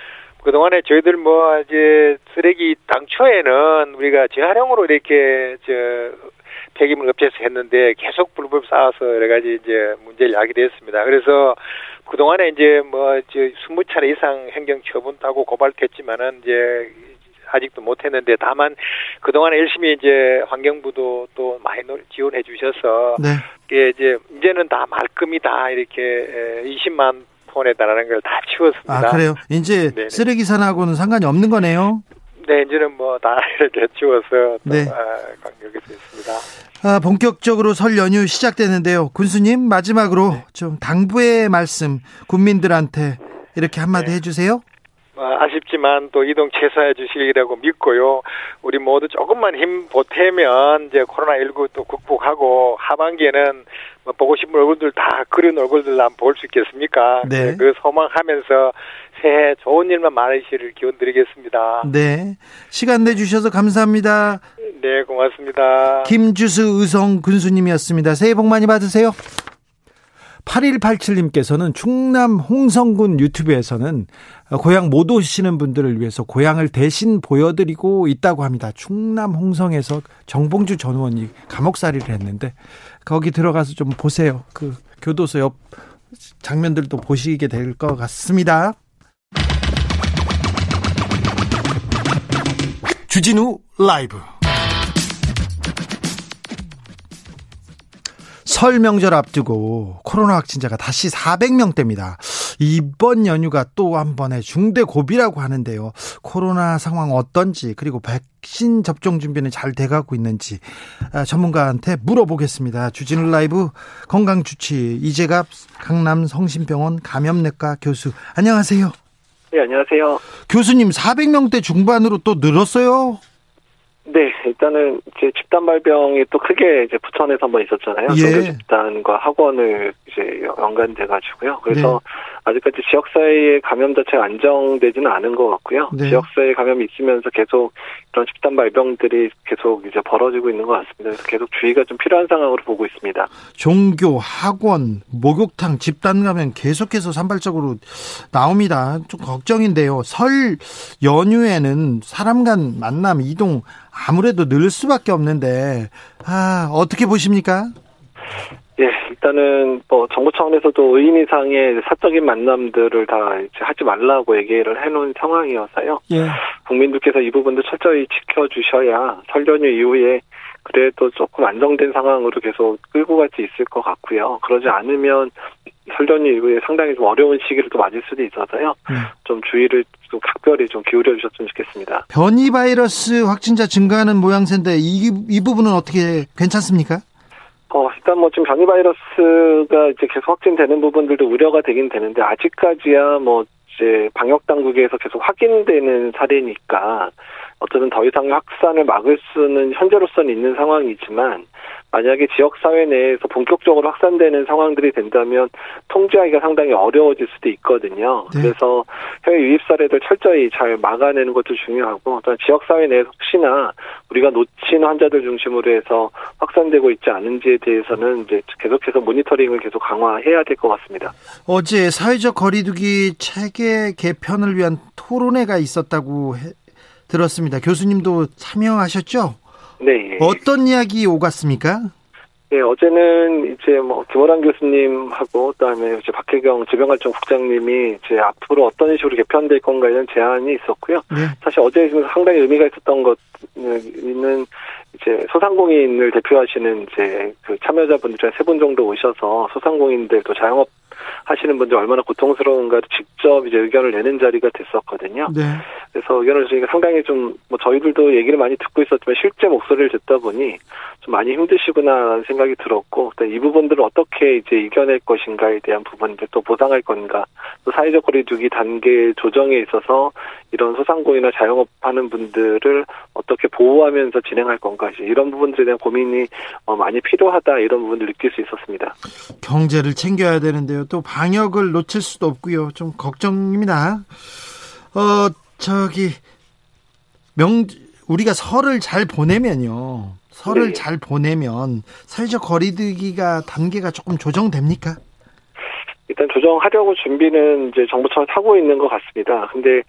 그동안에 저희들 뭐 이제 쓰레기 당초에는 우리가 재활용으로 이렇게 저 폐기물 업체에서 했는데 계속 불법 쌓아서 여러 가지 이제 문제를 야기도 했습니다. 그래서 그동안에 이제 뭐 저 20차례 이상 행정 처분 따고 고발했지만은 이제 아직도 못했는데 다만 그동안에 열심히 이제 환경부도 또 많이 노- 지원해 주셔서 네. 이게 이제 이제는 다 말끔히 다 이렇게 에, 20만 톤에 달하는 걸 다 치웠습니다. 아, 그래요? 이제 네네. 쓰레기 산하고는 상관이 없는 거네요. 네, 이제는 뭐 다 이렇게 치워서 또 네. 아, 관계하고 있습니다. 아, 본격적으로 설 연휴 시작되는데요. 군수님, 마지막으로 네. 좀 당부의 말씀 국민들한테 이렇게 한마디 네. 해주세요. 어, 아쉽지만 또 이동 최소화해 주시리라고 믿고요. 우리 모두 조금만 힘 보태면 이제 코로나19 또 극복하고 하반기에는 뭐 보고 싶은 얼굴들 다 그런 얼굴들 한번 볼수 있겠습니까? 네. 그 소망하면서 새해 좋은 일만 많으시를 기원 드리겠습니다. 네. 시간 내주셔서 감사합니다. 네, 고맙습니다. 김주수 의성 군수님이었습니다. 새해 복 많이 받으세요. 8187님께서는 충남 홍성군 유튜브에서는 고향 못 오시는 분들을 위해서 고향을 대신 보여드리고 있다고 합니다. 충남 홍성에서 정봉주 전 의원이 감옥살이를 했는데 거기 들어가서 좀 보세요. 그 교도소 옆 장면들도 보시게 될 것 같습니다. 주진우 라이브 설 명절 앞두고 코로나 확진자가 다시 400명대입니다. 이번 연휴가 또 한 번의 중대 고비라고 하는데요. 코로나 상황 어떤지 그리고 백신 접종 준비는 잘 돼가고 있는지 아, 전문가한테 물어보겠습니다. 주진우 라이브 건강 주치 이재갑 강남 성심병원 감염내과 교수 안녕하세요. 네 안녕하세요. 교수님 400명대 중반으로 또 늘었어요. 네, 일단은 이제 집단 발병이 또 크게 이제 부천에서 한번 있었잖아요. 예. 집단과 학원을 이제 연관돼 가지고요. 그래서 네. 아직까지 지역 사회의 감염 자체가 안정되지는 않은 것 같고요. 네. 지역 사회 감염이 있으면서 계속 이런 집단 발병들이 계속 이제 벌어지고 있는 것 같습니다. 그래서 계속 주의가 좀 필요한 상황으로 보고 있습니다. 종교, 학원, 목욕탕, 집단 감염 계속해서 산발적으로 나옵니다. 좀 걱정인데요. 설 연휴에는 사람 간 만남, 이동 아무래도 늘 수밖에 없는데 아, 어떻게 보십니까? 예, 일단은 뭐 정부 차원에서도 의인 이상의 사적인 만남들을 다 이제 하지 말라고 얘기를 해놓은 상황이어서요. 예. 국민들께서 이 부분도 철저히 지켜주셔야 설 연휴 이후에 그래도 조금 안정된 상황으로 계속 끌고 갈 수 있을 것 같고요. 그러지 않으면 설 연휴 이후에 상당히 좀 어려운 시기를 또 맞을 수도 있어서요. 네. 좀 주의를 좀 각별히 좀 기울여 주셨으면 좋겠습니다. 변이 바이러스 확진자 증가하는 모양새인데 이, 이 부분은 어떻게 괜찮습니까? 어, 일단 뭐 지금 변이 바이러스가 이제 계속 확진되는 부분들도 우려가 되긴 되는데 아직까지야 뭐 이제 방역 당국에서 계속 확인되는 사례니까 어쨌든 더 이상의 확산을 막을 수는 현재로서는 있는 상황이지만 만약에 지역 사회 내에서 본격적으로 확산되는 상황들이 된다면 통제하기가 상당히 어려워질 수도 있거든요. 네. 그래서 해외 유입 사례들 철저히 잘 막아내는 것도 중요하고 또 지역 사회 내에서 혹시나 우리가 놓친 환자들 중심으로 해서 확산되고 있지 않은지에 대해서는 이제 계속해서 모니터링을 계속 강화해야 될 것 같습니다. 어제 사회적 거리두기 체계 개편을 위한 토론회가 있었다고 해- 들었습니다. 교수님도 참여하셨죠? 네. 예. 어떤 이야기 오갔습니까? 네, 어제는 이제 뭐 김호란 교수님하고 그다음에 이제 박혜경 질병관리청국장님이 이제 앞으로 어떤 식으로 개편될 건가 이런 제안이 있었고요. 네. 사실 어제 상당히 의미가 있었던 것은 이제 소상공인을 대표하시는 이제 그 참여자분들 세 분 정도 오셔서 소상공인들 또 자영업 하시는 분들 얼마나 고통스러운가를 직접 이제 의견을 내는 자리가 됐었거든요. 네. 그래서 의견을 저희가 상당히 좀 뭐 저희들도 얘기를 많이 듣고 있었지만 실제 목소리를 듣다 보니 좀 많이 힘드시구나라는 생각이 들었고 또이 부분들을 어떻게 이제 이겨낼 것인가에 대한 부분들 또 보상할 건가 또 사회적 거리두기 단계 조정에 있어서 이런 소상공인이나 자영업 하는 분들을 어떻게 보호하면서 진행할 건가 이런 부분들에 대한 고민이 어, 많이 필요하다 이런 부분을 느낄 수 있었습니다. 경제를 챙겨야 되는데요. 또 방역을 놓칠 수도 없고요. 좀 걱정입니다. 어, 저기 명 우리가 설을 잘 보내면요. 설을 네. 잘 보내면 사회적 거리두기가 단계가 조금 조정됩니까? 일단 조정하려고 준비는 이제 정부 차원에서 하고 있는 것 같습니다. 근데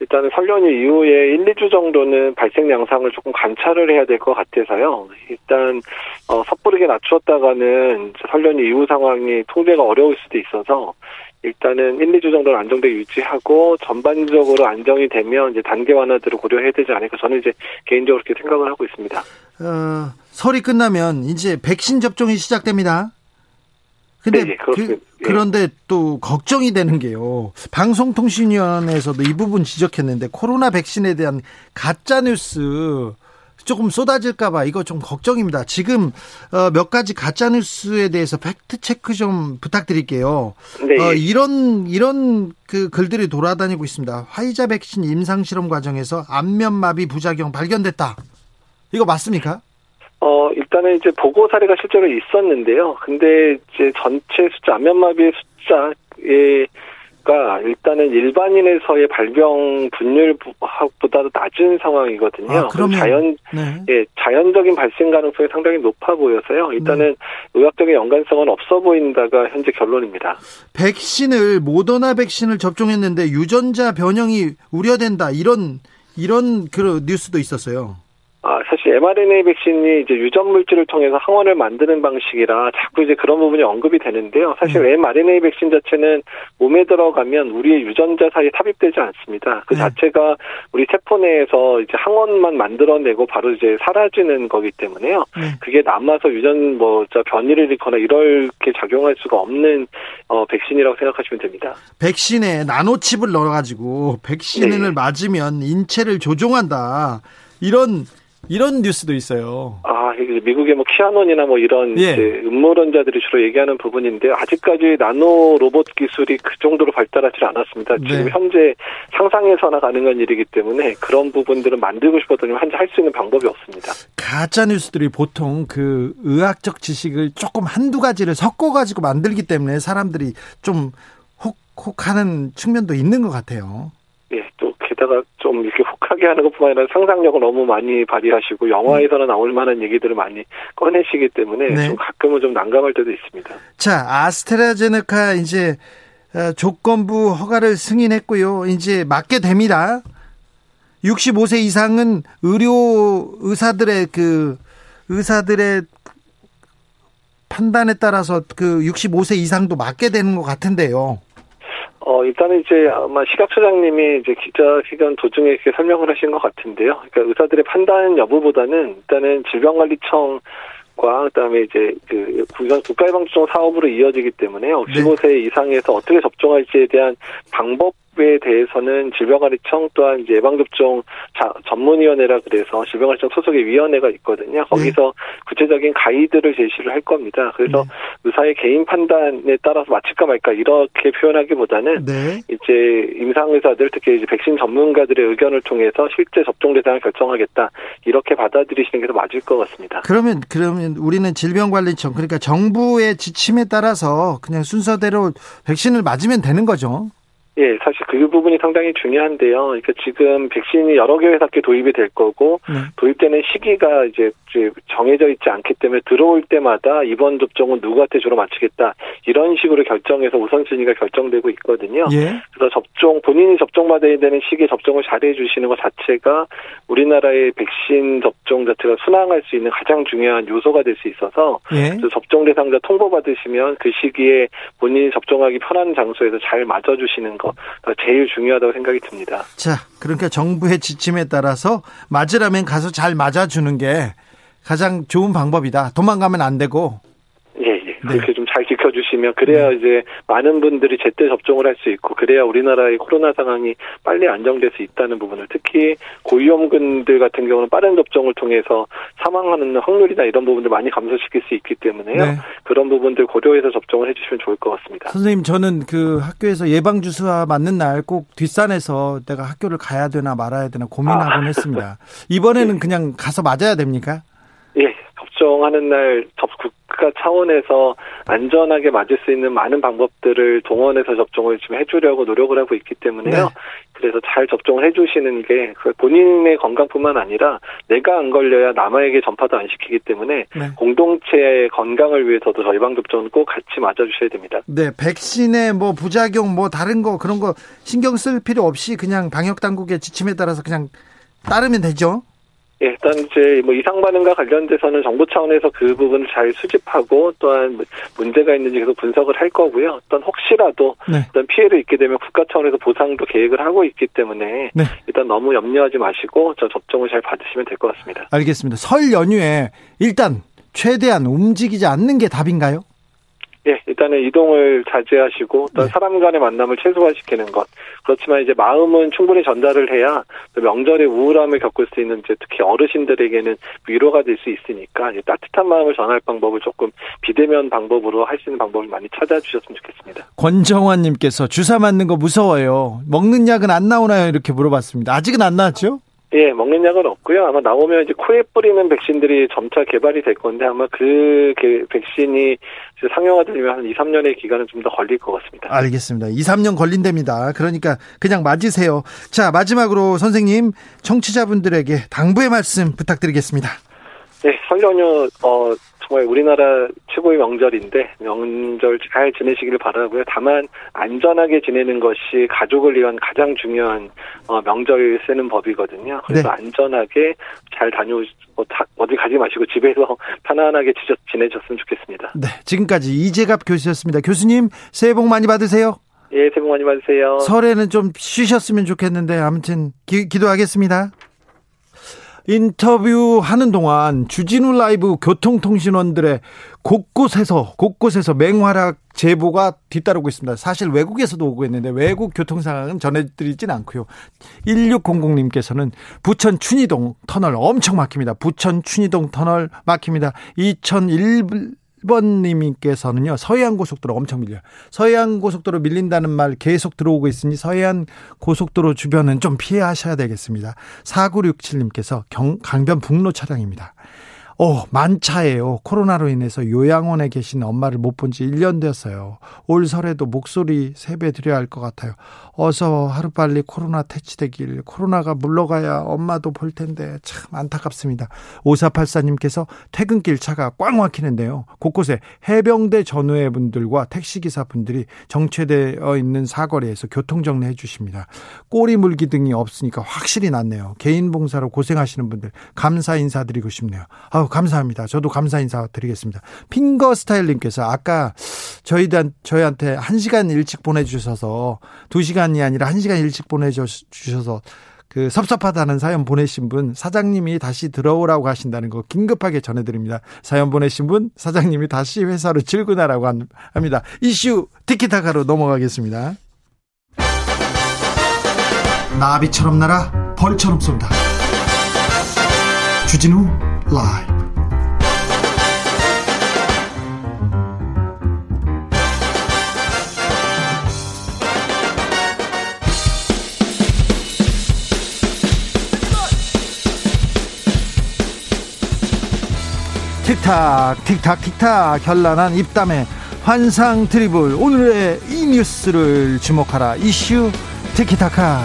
일단은 설 연휴 이후에 1, 2주 정도는 발생 양상을 조금 관찰을 해야 될 것 같아서요. 일단 어, 섣부르게 낮추었다가는 설 연휴 이후 상황이 통제가 어려울 수도 있어서 일단은 1, 2주 정도는 안정되게 유지하고 전반적으로 안정이 되면 이제 단계 완화들을 고려해야 되지 않을까 저는 이제 개인적으로 그렇게 생각을 하고 있습니다. 어, 설이 끝나면 이제 백신 접종이 시작됩니다. 근데 네, 예, 그렇습니다. 그, 그런데 또 걱정이 되는 게요. 방송통신위원회에서도 이 부분 지적했는데 코로나 백신에 대한 가짜 뉴스 조금 쏟아질까봐 이거 좀 걱정입니다. 지금 어, 몇 가지 가짜 뉴스에 대해서 팩트 체크 좀 부탁드릴게요. 네. 어, 이런 이런 그 글들이 돌아다니고 있습니다. 화이자 백신 임상 실험 과정에서 안면마비 부작용 발견됐다. 이거 맞습니까? 어, 일단은 이제 보고 사례가 실제로 있었는데요. 근데 이제 전체 숫자, 안면마비의 숫자가 일단은 일반인에서의 발병 분율보다도 낮은 상황이거든요. 아, 그러면 자연 네. 예, 자연적인 발생 가능성이 상당히 높아 보여서요. 일단은 의학적인 연관성은 없어 보인다가 현재 결론입니다. 백신을 모더나 백신을 접종했는데 유전자 변형이 우려된다 이런 이런 그 뉴스도 있었어요. 아, 사실 mRNA 백신이 이제 유전 물질을 통해서 항원을 만드는 방식이라 자꾸 이제 그런 부분이 언급이 되는데요. 사실 네. mRNA 백신 자체는 몸에 들어가면 우리의 유전자 사이에 삽입되지 않습니다. 그 네. 자체가 우리 세포 내에서 이제 항원만 만들어내고 바로 이제 사라지는 거기 때문에요. 네. 그게 남아서 유전 뭐저 변이를 일으거나 이렇게 작용할 수가 없는 어 백신이라고 생각하시면 됩니다. 백신에 나노칩을 넣어가지고 백신을 네. 맞으면 인체를 조종한다 이런 이런 뉴스도 있어요. 아, 이게 미국의 뭐 키아논이나 뭐 이런 예. 음모론자들이 주로 얘기하는 부분인데 아직까지 나노 로봇 기술이 그 정도로 발달하지 않았습니다. 네. 지금 현재 상상해서나 가능한 일이기 때문에 그런 부분들은 만들고 싶었더니 현재 할 수 있는 방법이 없습니다. 가짜 뉴스들이 보통 그 의학적 지식을 조금 한두 가지를 섞어 가지고 만들기 때문에 사람들이 좀 혹혹하는 측면도 있는 것 같아요. 예, 또 게다가 좀 이렇게 혹하게 하는 것뿐만 아니라 상상력을 너무 많이 발휘하시고 영화에서나 나올 만한 얘기들을 많이 꺼내시기 때문에 네. 좀 가끔은 좀 난감할 때도 있습니다. 자, 아스트라제네카 이제 어, 조건부 허가를 승인했고요. 이제 맞게 됩니다. 65세 이상은 의료 의사들의 그 의사들의 판단에 따라서 그 65세 이상도 맞게 되는 것 같은데요. 어, 일단은 이제 아마 시각처장님이 이제 기자회견 도중에 이렇게 설명을 하신 것 같은데요. 그러니까 의사들의 판단 여부보다는 일단은 질병관리청 과 그다음에 이제 그 국가 국가예방접종 사업으로 이어지기 때문에요. 65세 이상에서 어떻게 접종할지에 대한 방법 에 대해서는 질병관리청 또한 이제 예방접종 자, 전문위원회라 그래서 질병관리청 소속의 위원회가 있거든요. 거기서 구체적인 가이드를 제시를 할 겁니다. 그래서 의사의 개인 판단에 따라서 맞힐까 말까 이렇게 표현하기보다는 네. 이제 임상 의사들 특히 이제 백신 전문가들의 의견을 통해서 실제 접종 대상을 결정하겠다 이렇게 받아들이시는 게 더 맞을 것 같습니다. 그러면 그러면 우리는 질병관리청 그러니까 정부의 지침에 따라서 그냥 순서대로 백신을 맞으면 되는 거죠. 예, 사실 그 부분이 상당히 중요한데요. 그러니까 지금 백신이 여러 개 회사께 도입이 될 거고 네. 도입되는 시기가 이제 이제 정해져 있지 않기 때문에 들어올 때마다 이번 접종은 누구한테 주로 맞추겠다 이런 식으로 결정해서 우선 순위가 결정되고 있거든요. 예. 그래서 접종 본인이 접종받아야 되는 시기에 접종을 잘해 주시는 것 자체가 우리나라의 백신 접종 자체가 순항할 수 있는 가장 중요한 요소가 될 수 있어서 예. 접종 대상자 통보 받으시면 그 시기에 본인이 접종하기 편한 장소에서 잘 맞아 주시는 거 제일 중요하다고 생각이 듭니다. 자, 그러니까 정부의 지침에 따라서 맞으라면 가서 잘 맞아 주는 게 가장 좋은 방법이다. 도망가면 안 되고. 예, 예. 그렇게 좀잘 지켜주시면 그래야 이제 많은 분들이 제때 접종을 할 수 있고 그래야 우리나라의 코로나 상황이 빨리 안정될 수 있다는 부분을 특히 고위험군들 같은 경우는 빠른 접종을 통해서 사망하는 확률이나 이런 부분들 많이 감소시킬 수 있기 때문에요. 네. 그런 부분들 고려해서 접종을 해주시면 좋을 것 같습니다. 선생님, 저는 그 학교에서 예방 주사 맞는 날 꼭 뒷산에서 내가 학교를 가야 되나 말아야 되나 고민하곤 아. 했습니다. 이번에는 그냥 가서 맞아야 됩니까? 예, 접종하는 날 접, 국가 차원에서 안전하게 맞을 수 있는 많은 방법들을 동원해서 접종을 지금 해주려고 노력을 하고 있기 때문에요. 네. 그래서 잘 접종을 해주시는 게그 본인의 건강뿐만 아니라 내가 안 걸려야 남에게 전파도 안 시키기 때문에 네. 공동체의 건강을 위해서도 저 예방접종은 꼭 같이 맞아주셔야 됩니다. 네, 백신의 뭐 부작용 뭐 다른 거 그런 거 신경 쓸 필요 없이 그냥 방역 당국의 지침에 따라서 그냥 따르면 되죠. 예, 일단 이제 뭐 이상 반응과 관련돼서는 정부 차원에서 그 부분을 잘 수집하고 또한 문제가 있는지 계속 분석을 할 거고요. 또한 혹시라도 네. 일단 피해를 입게 되면 국가 차원에서 보상도 계획을 하고 있기 때문에 네. 일단 너무 염려하지 마시고 저 접종을 잘 받으시면 될 것 같습니다. 알겠습니다. 설 연휴에 일단 최대한 움직이지 않는 게 답인가요? 예, 일단은 이동을 자제하시고 또 네. 사람 간의 만남을 최소화시키는 것. 그렇지만 이제 마음은 충분히 전달을 해야 또 명절에 우울함을 겪을 수 있는 이제 특히 어르신들에게는 위로가 될 수 있으니까 따뜻한 마음을 전할 방법을 조금 비대면 방법으로 할 수 있는 방법을 많이 찾아주셨으면 좋겠습니다. 권정환님께서 주사 맞는 거 무서워요. 먹는 약은 안 나오나요? 이렇게 물어봤습니다. 아직은 안 나왔죠? 예, 먹는 약은 없고요. 아마 나오면 이제 코에 뿌리는 백신들이 점차 개발이 될 건데 아마 그 백신이 상용화되면 한 2, 3년의 기간은 좀 더 걸릴 것 같습니다. 알겠습니다. 2, 3년 걸린답니다. 그러니까 그냥 맞으세요. 자, 마지막으로 선생님 청취자분들에게 당부의 말씀 부탁드리겠습니다. 네, 설 연휴 어 정말 우리나라 최고의 명절인데 명절 잘 지내시기를 바라고요. 다만 안전하게 지내는 것이 가족을 위한 가장 중요한 어, 명절 쓰는 법이거든요. 그래서 네. 안전하게 잘 다녀오 어, 어디 가지 마시고 집에서 편안하게 지내셨으면 좋겠습니다. 네, 지금까지 이재갑 교수였습니다. 교수님 새해 복 많이 받으세요. 예, 새해 복 많이 받으세요. 설에는 좀 쉬셨으면 좋겠는데 아무튼 기, 기도하겠습니다. 인터뷰하는 동안 주진우 라이브 교통통신원들의 곳곳에서 곳곳에서 맹활약 제보가 뒤따르고 있습니다. 사실 외국에서도 오고 있는데 외국 교통 상황은 전해드리진 않고요. 1600님께서는 부천 춘희동 터널 엄청 막힙니다. 부천 춘희동 터널 막힙니다. 2001 1번님께서는요, 서해안 고속도로 엄청 밀려요. 서해안 고속도로 밀린다는 말 계속 들어오고 있으니 서해안 고속도로 주변은 좀 피하셔야 되겠습니다. 4967님께서 경, 강변 북로 차량입니다. 어, 만차예요. 코로나로 인해서 요양원에 계신 엄마를 못 본 지 1년 됐어요. 올 설에도 목소리 세배 드려야 할 것 같아요. 어서 하루빨리 코로나 퇴치되길, 코로나가 물러가야 엄마도 볼 텐데 참 안타깝습니다. 5484님께서 퇴근길 차가 꽉 막히는데요. 곳곳에 해병대 전우회 분들과 택시기사 분들이 정체되어 있는 사거리에서 교통정리해 주십니다. 꼬리 물기 등이 없으니까 확실히 낫네요. 개인 봉사로 고생하시는 분들 감사 인사드리고 싶네요. 아우 감사합니다. 저도 감사 인사 드리겠습니다. 핑거 스타일님께서 아까 저희한 저희한테 1시간 일찍 보내주셔서 2시간이 아니라 1시간 일찍 보내주셔서 그 섭섭하다는 사연 보내신 분 사장님이 다시 들어오라고 하신다는 거 긴급하게 전해드립니다. 사연 보내신 분 사장님이 다시 회사로 출근하라고 합니다. 이슈 티키타카로 넘어가겠습니다. 나비처럼 날아 벌처럼 쏜다. 주진우 라이브 틱탁 틱탁 틱탁 현란한 입담의 환상 드리블. 오늘의 이 뉴스를 주목하라. 이슈 티키타카.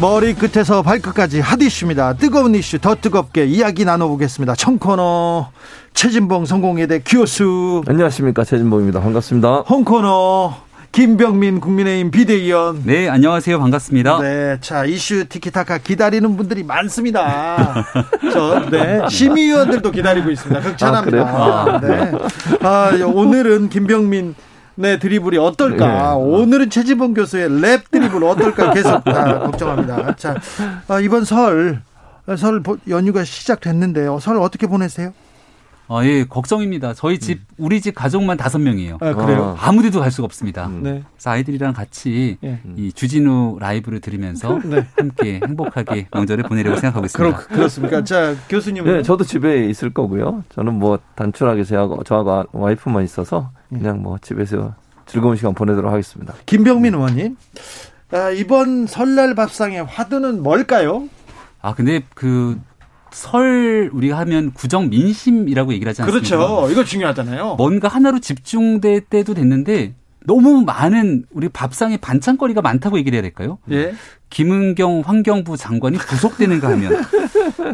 머리 끝에서 발끝까지 핫이슈입니다. 뜨거운 이슈 더 뜨겁게 이야기 나눠보겠습니다. 청코너 최진봉 성공회대 교수. 안녕하십니까. 최진봉입니다. 반갑습니다. 홍코너 김병민 국민의힘 비대위원. 네, 안녕하세요. 반갑습니다. 네, 자, 이슈 티키타카 기다리는 분들이 많습니다. 저, 네. 심의위원들도 기다리고 있습니다. 극찬합니다. 아, 네. 아, 오늘은 김병민 네, 드리블이 어떨까? 네. 오늘은 최지봉 교수의 랩 드리블 어떨까? 계속 아, 걱정합니다. 자, 아, 이번 설, 설 연휴가 시작됐는데요. 설 어떻게 보내세요? 아, 예, 걱정입니다. 저희 집, 음. 우리 집 가족만 다섯 명이에요. 아, 그래요? 아무 데도 갈 수가 없습니다. 음. 네. 그래서 아이들이랑 같이 네. 이 주진우 라이브를 들으면서 네. 함께 행복하게 명절을 보내려고 생각하고 있습니다. 그렇, 그렇습니까? 자, 교수님은? 네, 저도 집에 있을 거고요. 저는 뭐 단촐하게 저하고, 저하고 와이프만 있어서 네. 그냥 뭐 집에서 즐거운 시간 보내도록 하겠습니다. 김병민 의원님, 아, 이번 설날 밥상의 화두는 뭘까요? 아, 근데 그, 설 우리가 하면 구정 민심이라고 얘기를 하지 않습니까? 그렇죠. 이거 중요하잖아요. 뭔가 하나로 집중될 때도 됐는데 너무 많은 우리 밥상에 반찬거리가 많다고 얘기를 해야 될까요? 예. 김은경 환경부 장관이 구속되는가 하면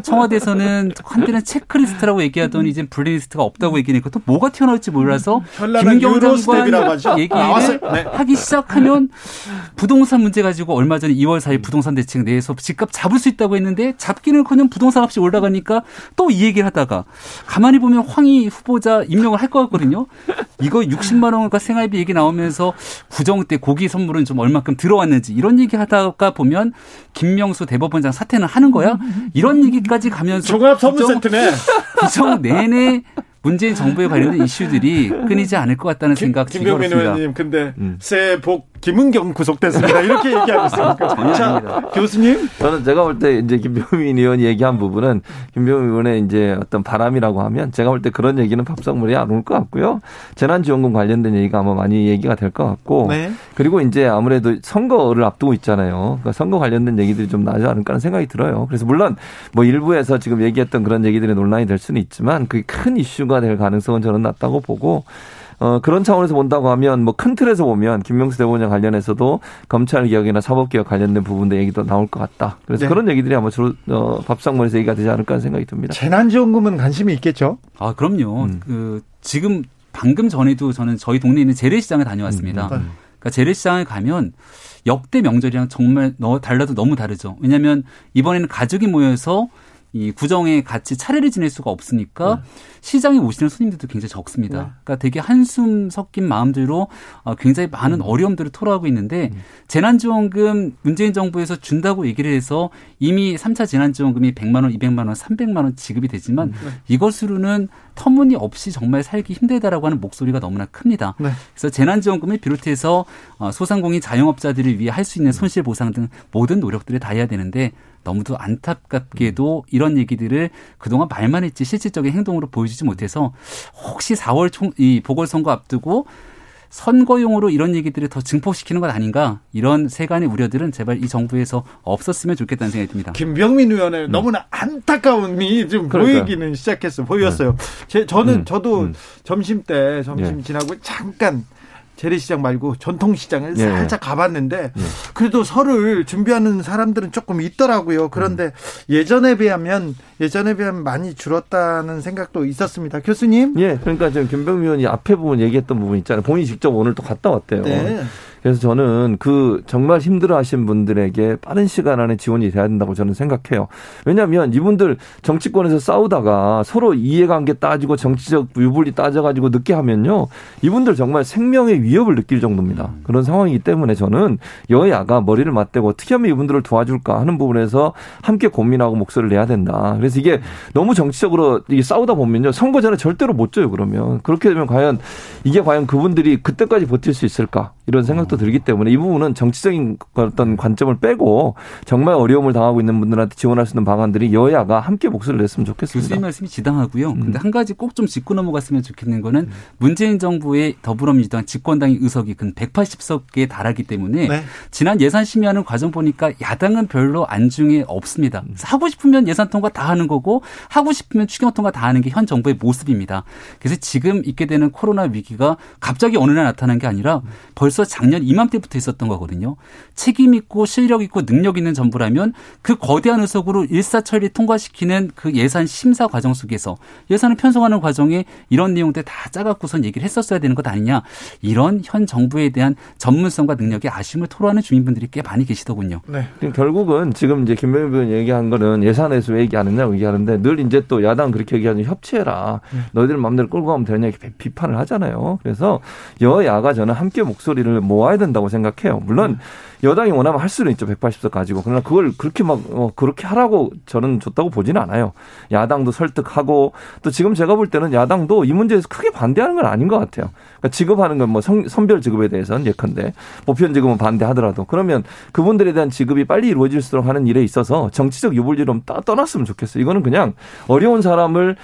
청와대에서는 한때는 체크리스트라고 얘기하더니 이제 블랙리스트가 없다고 얘기하니까 또 뭐가 튀어나올지 몰라서 김은경 장관 얘기를 네. 하기 시작하면 부동산 문제 가지고 얼마 전에 2월 4일 부동산 대책 내에서 집값 잡을 수 있다고 했는데 잡기는커녕 부동산 값이 올라가니까 또 이 얘기를 하다가 가만히 보면 황희 후보자 임명을 할 것 같거든요. 이거 60만 원과 생활비 얘기 나오면서 구정 때 고기 선물은 좀 얼마큼 들어왔는지 이런 얘기 하다가 보면 김명수 대법원장 사퇴는 하는 거야? 이런 얘기까지 가면서 종합 선물 세트네. 구정 내내 문재인 정부에 관련된 이슈들이 끊이지 않을 것 같다는 생각 김병민 의원님, 근데 음. 새해 복 김은경 구속됐습니다. 이렇게 얘기하고 있습니까? 자, 교수님. 저는 제가 볼 때 이제 김병민 의원이 얘기한 부분은 김병민 의원의 이제 어떤 바람이라고 하면 제가 볼 때 그런 얘기는 밥상머리에 안올 것 같고요. 재난지원금 관련된 얘기가 아마 많이 얘기가 될 것 같고. 네. 그리고 이제 아무래도 선거를 앞두고 있잖아요. 그러니까 선거 관련된 얘기들이 좀 나지 않을까 하는 생각이 들어요. 그래서 물론 뭐 일부에서 지금 얘기했던 그런 얘기들이 논란이 될 수는 있지만 그게 큰 이슈가 될 가능성은 저는 낮다고 보고 어, 그런 차원에서 본다고 하면 뭐 큰 틀에서 보면 김명수 대법원장 관련해서도 검찰 개혁이나 사법 개혁 관련된 부분도 얘기도 나올 것 같다. 그래서 네. 그런 얘기들이 아마 주로 어, 밥상머리에서 얘기가 되지 않을까 하는 생각이 듭니다. 재난지원금은 관심이 있겠죠? 아 그럼요. 음. 그 지금 방금 전에도 저는 저희 동네에 있는 재래시장에 다녀왔습니다. 음. 그러니까 재래시장에 가면 역대 명절이랑 정말 너 달라도 너무 다르죠. 왜냐하면 이번에는 가족이 모여서 이 구정에 같이 차례를 지낼 수가 없으니까 네. 시장에 오시는 손님들도 굉장히 적습니다. 네. 그러니까 되게 한숨 섞인 마음들로 어, 굉장히 많은 음. 어려움들을 토로하고 있는데 음. 재난지원금 문재인 정부에서 준다고 얘기를 해서 이미 3차 재난지원금이 100만 원, 200만 원, 300만 원 지급이 되지만 음. 네. 이것으로는 터무니없이 정말 살기 힘들다라고 하는 목소리가 너무나 큽니다. 네. 그래서 재난지원금을 비롯해서 어, 소상공인 자영업자들을 위해 할 수 있는 손실 보상 등 모든 노력들을 다해야 되는데 너무도 안타깝게도 이런 얘기들을 그동안 말만 했지 실질적인 행동으로 보여주지 못해서 혹시 4월 총, 이 보궐선거 앞두고 선거용으로 이런 얘기들을 더 증폭시키는 것 아닌가 이런 세간의 우려들은 제발 이 정부에서 없었으면 좋겠다는 생각이 듭니다. 김병민 의원의 음. 너무나 안타까움이 좀 그러니까. 보이기는 시작했어 보였어요. 네. 제, 저는 음. 저도 음. 점심 때 점심 예. 지나고 잠깐 재래시장 말고 전통시장을 예. 살짝 가봤는데 예. 그래도 설을 준비하는 사람들은 조금 있더라고요. 그런데 음. 예전에 비하면 예전에 비하면 많이 줄었다는 생각도 있었습니다. 교수님? 예, 그러니까 지금 김병미 의원이 앞에 부분 얘기했던 부분 있잖아요. 본인이 직접 오늘 또 갔다 왔대요. 네. 그래서 저는 그 정말 힘들어 하신 분들에게 빠른 시간 안에 지원이 돼야 된다고 저는 생각해요. 왜냐하면 이분들 정치권에서 싸우다가 서로 이해관계 따지고 정치적 유불리 따져가지고 늦게 하면요. 이분들 정말 생명의 위협을 느낄 정도입니다. 그런 상황이기 때문에 저는 여야가 머리를 맞대고 어떻게 하면 이분들을 도와줄까 하는 부분에서 함께 고민하고 목소리를 내야 된다. 그래서 이게 너무 정치적으로 싸우다 보면요. 선거 전에 절대로 못 져요, 그러면. 그렇게 되면 과연 이게 과연 그분들이 그때까지 버틸 수 있을까? 이런 생각도 들기 때문에 이 부분은 정치적인 어떤 관점을 빼고 정말 어려움을 당하고 있는 분들한테 지원할 수 있는 방안들이 여야가 함께 목소리를 냈으면 좋겠습니다. 교수님 말씀이 지당하고요. 음. 근데 한 가지 꼭 좀 짚고 넘어갔으면 좋겠는 거는 음. 문재인 정부의 더불어민주당 집권당의 의석이 근 180석에 달하기 때문에 네. 지난 예산 심의하는 과정 보니까 야당은 별로 안중에 없습니다. 음. 하고 싶으면 예산 통과 다 하는 거고 하고 싶으면 추경 통과 다 하는 게 현 정부의 모습입니다. 그래서 지금 있게 되는 코로나 위기가 갑자기 어느 날 나타난 게 아니라 벌써 벌써 작년 이맘때부터 있었던 거거든요. 책임 있고 실력 있고 능력 있는 정부라면 그 거대한 의석으로 일사천리 통과시키는 그 예산 심사 과정 속에서 예산을 편성하는 과정에 이런 내용들 다 짜갖고선 얘기를 했었어야 되는 것 아니냐. 이런 현 정부에 대한 전문성과 능력에 아쉬움을 토로하는 주민분들이 꽤 많이 계시더군요. 네. 결국은 지금 이제 김명일 의원 얘기한 거는 예산에서 왜 얘기하느냐고 얘기하는데 늘 이제 또 야당 그렇게 얘기하는 협치해라. 네. 너희들 마음대로 끌고 가면 되냐 이렇게 비판을 하잖아요. 그래서 여야가 저는 함께 목소리를 의원 을 모아야 된다고 생각해요. 물론 여당이 원하면 할 수는 있죠. 180석 가지고. 그러나 그걸 그렇게 막 어, 그렇게 하라고 저는 줬다고 보지는 않아요. 야당도 설득하고 또 지금 제가 볼 때는 야당도 이 문제에서 크게 반대하는 건 아닌 것 같아요. 그러니까 지급하는 건 뭐 선별 지급에 대해서는 예컨대 보편 지급은 반대하더라도 그러면 그분들에 대한 지급이 빨리 이루어질수록 하는 일에 있어서 정치적 유불리를 떠났으면 좋겠어요. 이거는 그냥 어려운 사람을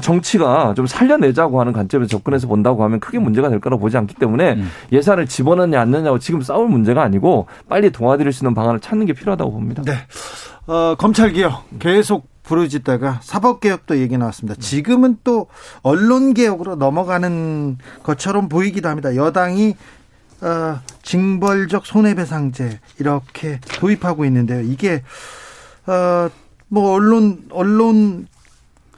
정치가 좀 살려내자고 하는 관점에서 접근해서 본다고 하면 크게 문제가 될 거라고 보지 않기 때문에 음. 예산을 집어넣냐 안 넣냐고 지금 싸울 문제가 아니고 빨리 도와드릴 수 있는 방안을 찾는 게 필요하다고 봅니다. 네. 어, 검찰 개혁 계속 부르짖다가 사법 개혁도 얘기 나왔습니다. 지금은 또 언론 개혁으로 넘어가는 것처럼 보이기도 합니다. 여당이 어, 징벌적 손해배상제 이렇게 도입하고 있는데요. 이게 어, 뭐 언론 언론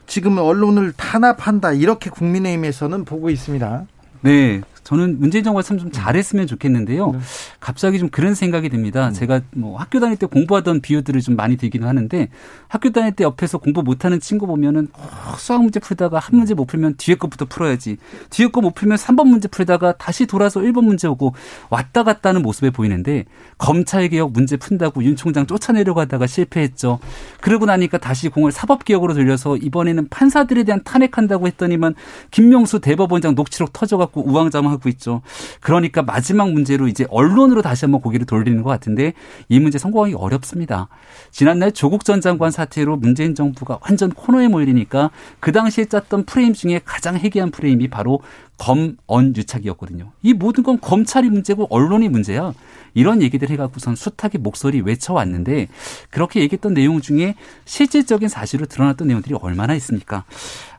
지금 언론을 탄압한다 이렇게 국민의힘에서는 보고 있습니다. 네. 저는 문재인 정부가 참 좀 잘했으면 좋겠는데요. 네. 갑자기 좀 그런 생각이 듭니다. 음. 제가 뭐 학교 다닐 때 공부하던 비유들을 좀 많이 들기는 하는데 학교 다닐 때 옆에서 공부 못하는 친구 보면은 어, 수학 문제 풀다가 한 문제 못 풀면 뒤에 것부터 풀어야지. 뒤에 거 못 풀면 3번 문제 풀다가 다시 돌아서 1번 문제 오고 왔다 갔다 하는 모습에 보이는데 검찰 개혁 문제 푼다고 윤 총장 쫓아내려고 하다가 실패했죠. 그러고 나니까 다시 공을 사법 개혁으로 돌려서 이번에는 판사들에 대한 탄핵한다고 했더니만 김명수 대법원장 녹취록 터져갖고 우왕좌왕 걱정하고 있죠. 그러니까 마지막 문제로 이제 언론으로 다시 한번 고개를 돌리는 것 같은데 이 문제 성공하기 어렵습니다. 지난날 조국 전 장관 사태로 문재인 정부가 완전 코너에 몰리니까 그 당시에 짰던 프레임 중에 가장 해괴한 프레임이 바로 검언 유착이었거든요. 이 모든 건 검찰이 문제고 언론이 문제야. 이런 얘기들 해갖고선 숱하게 목소리 외쳐왔는데 그렇게 얘기했던 내용 중에 실질적인 사실로 드러났던 내용들이 얼마나 있습니까?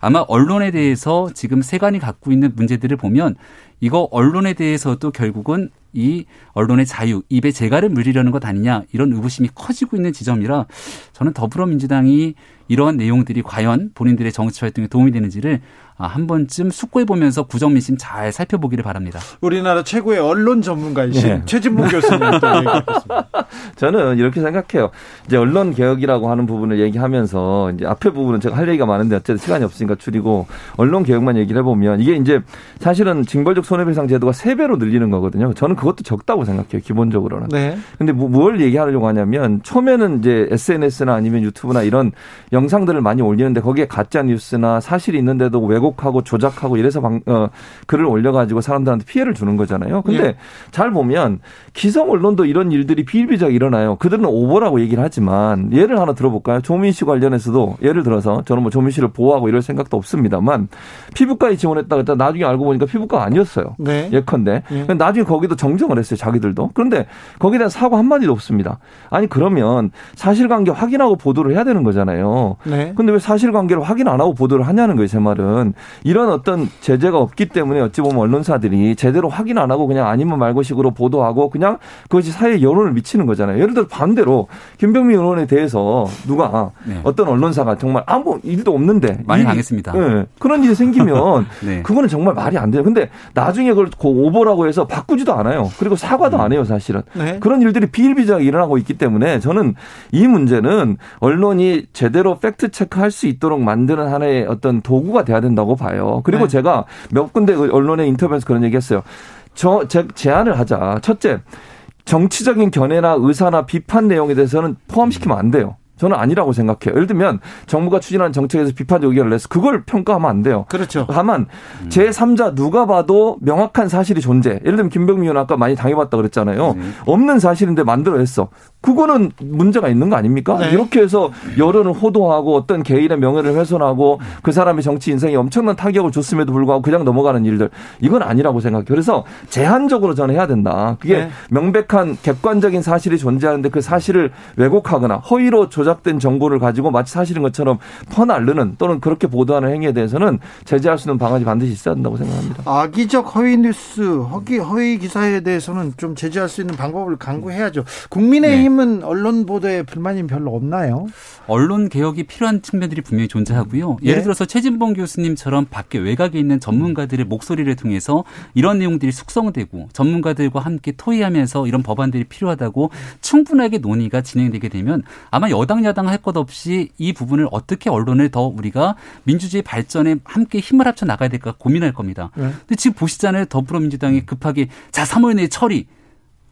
아마 언론에 대해서 지금 세간이 갖고 있는 문제들을 보면 이거 언론에 대해서도 결국은 이 언론의 자유, 입에 재갈을 물리려는 것 아니냐 이런 의구심이 커지고 있는 지점이라 저는 더불어민주당이 이러한 내용들이 과연 본인들의 정치 활동에 도움이 되는지를 아, 한 번쯤 숙고해 보면서 구정민심 잘 살펴보기를 바랍니다. 우리나라 최고의 언론 전문가이신 네. 최진봉 교수님. 저는 이렇게 생각해요. 이제 언론 개혁이라고 하는 부분을 얘기하면서 이제 앞에 부분은 제가 할 얘기가 많은데 어쨌든 시간이 없으니까 줄이고 언론 개혁만 얘기를 해보면 이게 이제 사실은 징벌적 손해배상 제도가 세 배로 늘리는 거거든요. 저는 그것도 적다고 생각해요. 기본적으로는. 네. 근데 뭐, 뭘 얘기하려고 하냐면 처음에는 이제 SNS나 아니면 유튜브나 이런 영 상들을 많이 올리는데 거기에 가짜 뉴스나 사실이 있는데도 왜곡하고 조작하고 이래서 방, 어, 글을 올려가지고 사람들한테 피해를 주는 거잖아요. 근데 예. 잘 보면 기성 언론도 이런 일들이 비일비재하게 일어나요. 그들은 오보라고 얘기를 하지만 예를 하나 들어볼까요? 조민 씨 관련해서도 예를 들어서 저는 뭐 조민 씨를 보호하고 이럴 생각도 없습니다만 피부과에 지원했다 그랬다 나중에 알고 보니까 피부과 아니었어요. 네. 예컨대. 예. 나중에 거기도 정정을 했어요. 자기들도. 그런데 거기에 대한 사과 한 마디도 없습니다. 아니 그러면 사실관계 확인하고 보도를 해야 되는 거잖아요. 네. 근데 왜 사실관계를 확인 안 하고 보도를 하냐는 거예요. 제 말은. 이런 어떤 제재가 없기 때문에 어찌 보면 언론사들이 제대로 확인 안 하고 그냥 아니면 말고 식으로 보도하고 그냥 그것이 사회에 여론을 미치는 거잖아요. 예를 들어 반대로 김병민 의원에 대해서 누가 네. 어떤 언론사가 정말 아무 일도 없는데 많이 당했습니다. 네. 그런 일이 생기면 네. 그거는 정말 말이 안 돼요. 근데 나중에 그걸 오보라고 해서 바꾸지도 않아요. 그리고 사과도 음. 안 해요, 사실은. 네. 그런 일들이 비일비재하게 일어나고 있기 때문에 저는 이 문제는 언론이 제대로 팩트 체크할 수 있도록 만드는 하나의 어떤 도구가 돼야 된다고 봐요. 그리고 네. 제가 몇 군데 언론의 인터뷰에서 그런 얘기했어요. 저 제, 제안을 하자. 첫째, 정치적인 견해나 의사나 비판 내용에 대해서는 포함시키면 안 돼요. 저는 아니라고 생각해요. 예를 들면 정부가 추진하는 정책에서 비판적 의견을 내서 그걸 평가하면 안 돼요. 그렇죠. 다만 음. 제3자 누가 봐도 명확한 사실이 존재. 예를 들면 김병민 의원 아까 많이 당해봤다 그랬잖아요. 네. 없는 사실인데 만들어 냈어. 그거는 문제가 있는 거 아닙니까? 네. 이렇게 해서 여론을 호도하고 어떤 개인의 명예를 훼손하고 그 사람의 정치 인생에 엄청난 타격을 줬음에도 불구하고 그냥 넘어가는 일들 이건 아니라고 생각해요. 그래서 제한적으로 저는 해야 된다. 그게 네. 명백한 객관적인 사실이 존재하는데 그 사실을 왜곡하거나 허위로 조 작된 정보를 가지고 마치 사실인 것처럼 퍼날르는 또는 그렇게 보도하는 행위에 대해서는 제재할 수 있는 방안이 반드시 있어야 된다고 생각합니다. 악의적 허위 뉴스, 허위, 허위 기사에 대해서는 좀 제재할 수 있는 방법을 강구해야죠. 국민의힘 국민의힘은 언론 보도에 불만이 별로 없나요? 언론 개혁이 필요한 측면들이 분명히 존재하고요. 예? 예를 들어서 최진봉 교수님처럼 밖에 외곽에 있는 전문가들의 목소리를 통해서 이런 내용들이 숙성되고 전문가들과 함께 토의하면서 이런 법안들이 필요하다고 충분하게 논의가 진행되게 되면 아마 여당 야당 할 것 없이 이 부분을 어떻게 언론을 더 우리가 민주주의 발전에 함께 힘을 합쳐 나가야 될까 고민할 겁니다. 네. 근데 지금 보시잖아요. 더불어민주당이 급하게 자 3월 내에 처리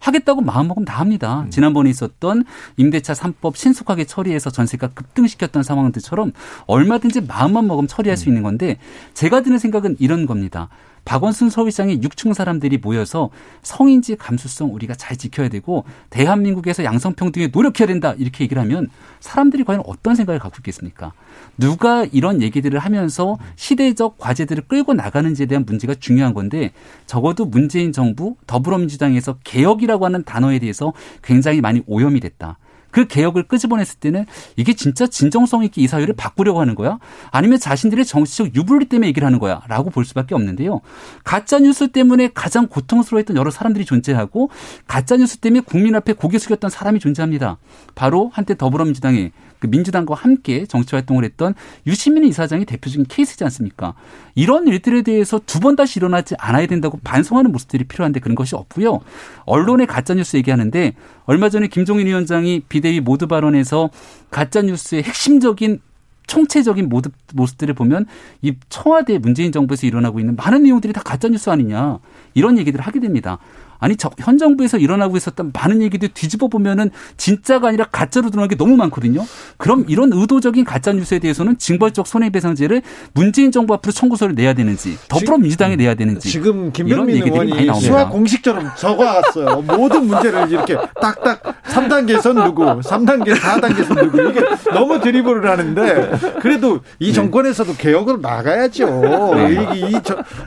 하겠다고 마음먹으면 다 합니다. 음. 지난번에 있었던 임대차 3법 신속하게 처리해서 전세가 급등시켰던 상황들처럼 얼마든지 마음만 먹으면 처리할 수 음. 있는 건데 제가 드는 생각은 이런 겁니다. 박원순 서울시장의 6층 사람들이 모여서 성인지 감수성 우리가 잘 지켜야 되고 대한민국에서 양성평등에 노력해야 된다 이렇게 얘기를 하면 사람들이 과연 어떤 생각을 갖고 있겠습니까? 누가 이런 얘기들을 하면서 시대적 과제들을 끌고 나가는지에 대한 문제가 중요한 건데 적어도 문재인 정부 더불어민주당에서 개혁이라고 하는 단어에 대해서 굉장히 많이 오염이 됐다. 그 개혁을 끄집어냈을 때는 이게 진짜 진정성 있게 이 사회를 바꾸려고 하는 거야? 아니면 자신들의 정치적 유불리 때문에 얘기를 하는 거야? 라고 볼 수밖에 없는데요. 가짜뉴스 때문에 가장 고통스러워했던 여러 사람들이 존재하고 가짜뉴스 때문에 국민 앞에 고개 숙였던 사람이 존재합니다. 바로 한때 더불어민주당의 그 민주당과 함께 정치 활동을 했던 유시민 이사장이 대표적인 케이스지 않습니까? 이런 일들에 대해서 두 번 다시 일어나지 않아야 된다고 반성하는 모습들이 필요한데 그런 것이 없고요. 언론의 가짜 뉴스 얘기하는데 얼마 전에 김종인 위원장이 비대위 모두 발언에서 가짜 뉴스의 핵심적인 총체적인 모습, 모습들을 보면 이 청와대 문재인 정부에서 일어나고 있는 많은 내용들이 다 가짜뉴스 아니냐 이런 얘기들을 하게 됩니다. 아니 저, 현 정부에서 일어나고 있었던 많은 얘기들 뒤집어 보면은 진짜가 아니라 가짜로 드러난 게 너무 많거든요. 그럼 이런 의도적인 가짜 뉴스에 대해서는 징벌적 손해배상제를 문재인 정부 앞으로 청구서를 내야 되는지 더불어민주당에 내야 되는지 지금 김병민 의원이 수학 공식처럼 적어왔어요. 모든 문제를 이렇게 딱딱 3단계선 누구, 3단계, 4단계선 누구 이게 너무 드리블을 하는데 그래도 이 네. 정권에서도 개혁을 나가야죠. 네. 이, 이,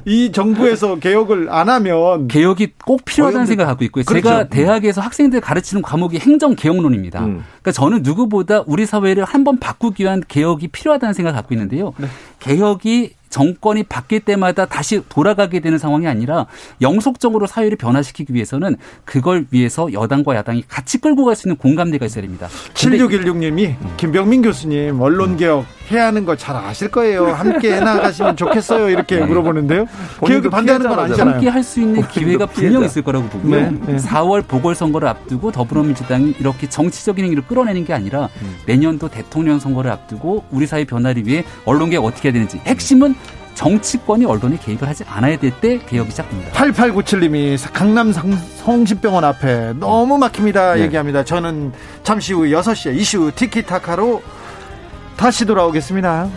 이, 정부에서 개혁을 안 하면 개혁이 꼭 필요 하다는 생각을 갖고 있고요. 그렇죠. 제가 대학에서 학생들 가르치는 과목이 행정 개혁론입니다. 음. 그러니까 저는 누구보다 우리 사회를 한번 바꾸기 위한 개혁이 필요하다는 생각을 갖고 있는데요. 네. 개혁이 정권이 바뀔 때마다 다시 돌아가게 되는 상황이 아니라 영속적으로 사회를 변화시키기 위해서는 그걸 위해서 여당과 야당이 같이 끌고 갈 수 있는 공감대가 있어야 됩니다. 7616님이 김병민 교수님 언론개혁 해야 하는 거 잘 아실 거예요. 함께 해나가시면 좋겠어요. 이렇게 네. 물어보는데요. 개혁이 반대하는 건 아니잖아요. 함께 할 수 있는 기회가 분명 있을 거라고 보고요. 네, 네. 4월 보궐선거를 앞두고 더불어민주당이 이렇게 정치적인 행위를 끌어내는 게 아니라 음. 내년도 대통령 선거를 앞두고 우리 사회 변화를 위해 언론개혁 어떻게 해야 되는지 핵심은 정치권이 언론에 개입을 하지 않아야 될 때 개혁이 시작됩니다. 8897님이 강남 성심병원 앞에 너무 막힙니다. 네. 얘기합니다. 저는 잠시 후 6시에 이슈 티키타카로 다시 돌아오겠습니다.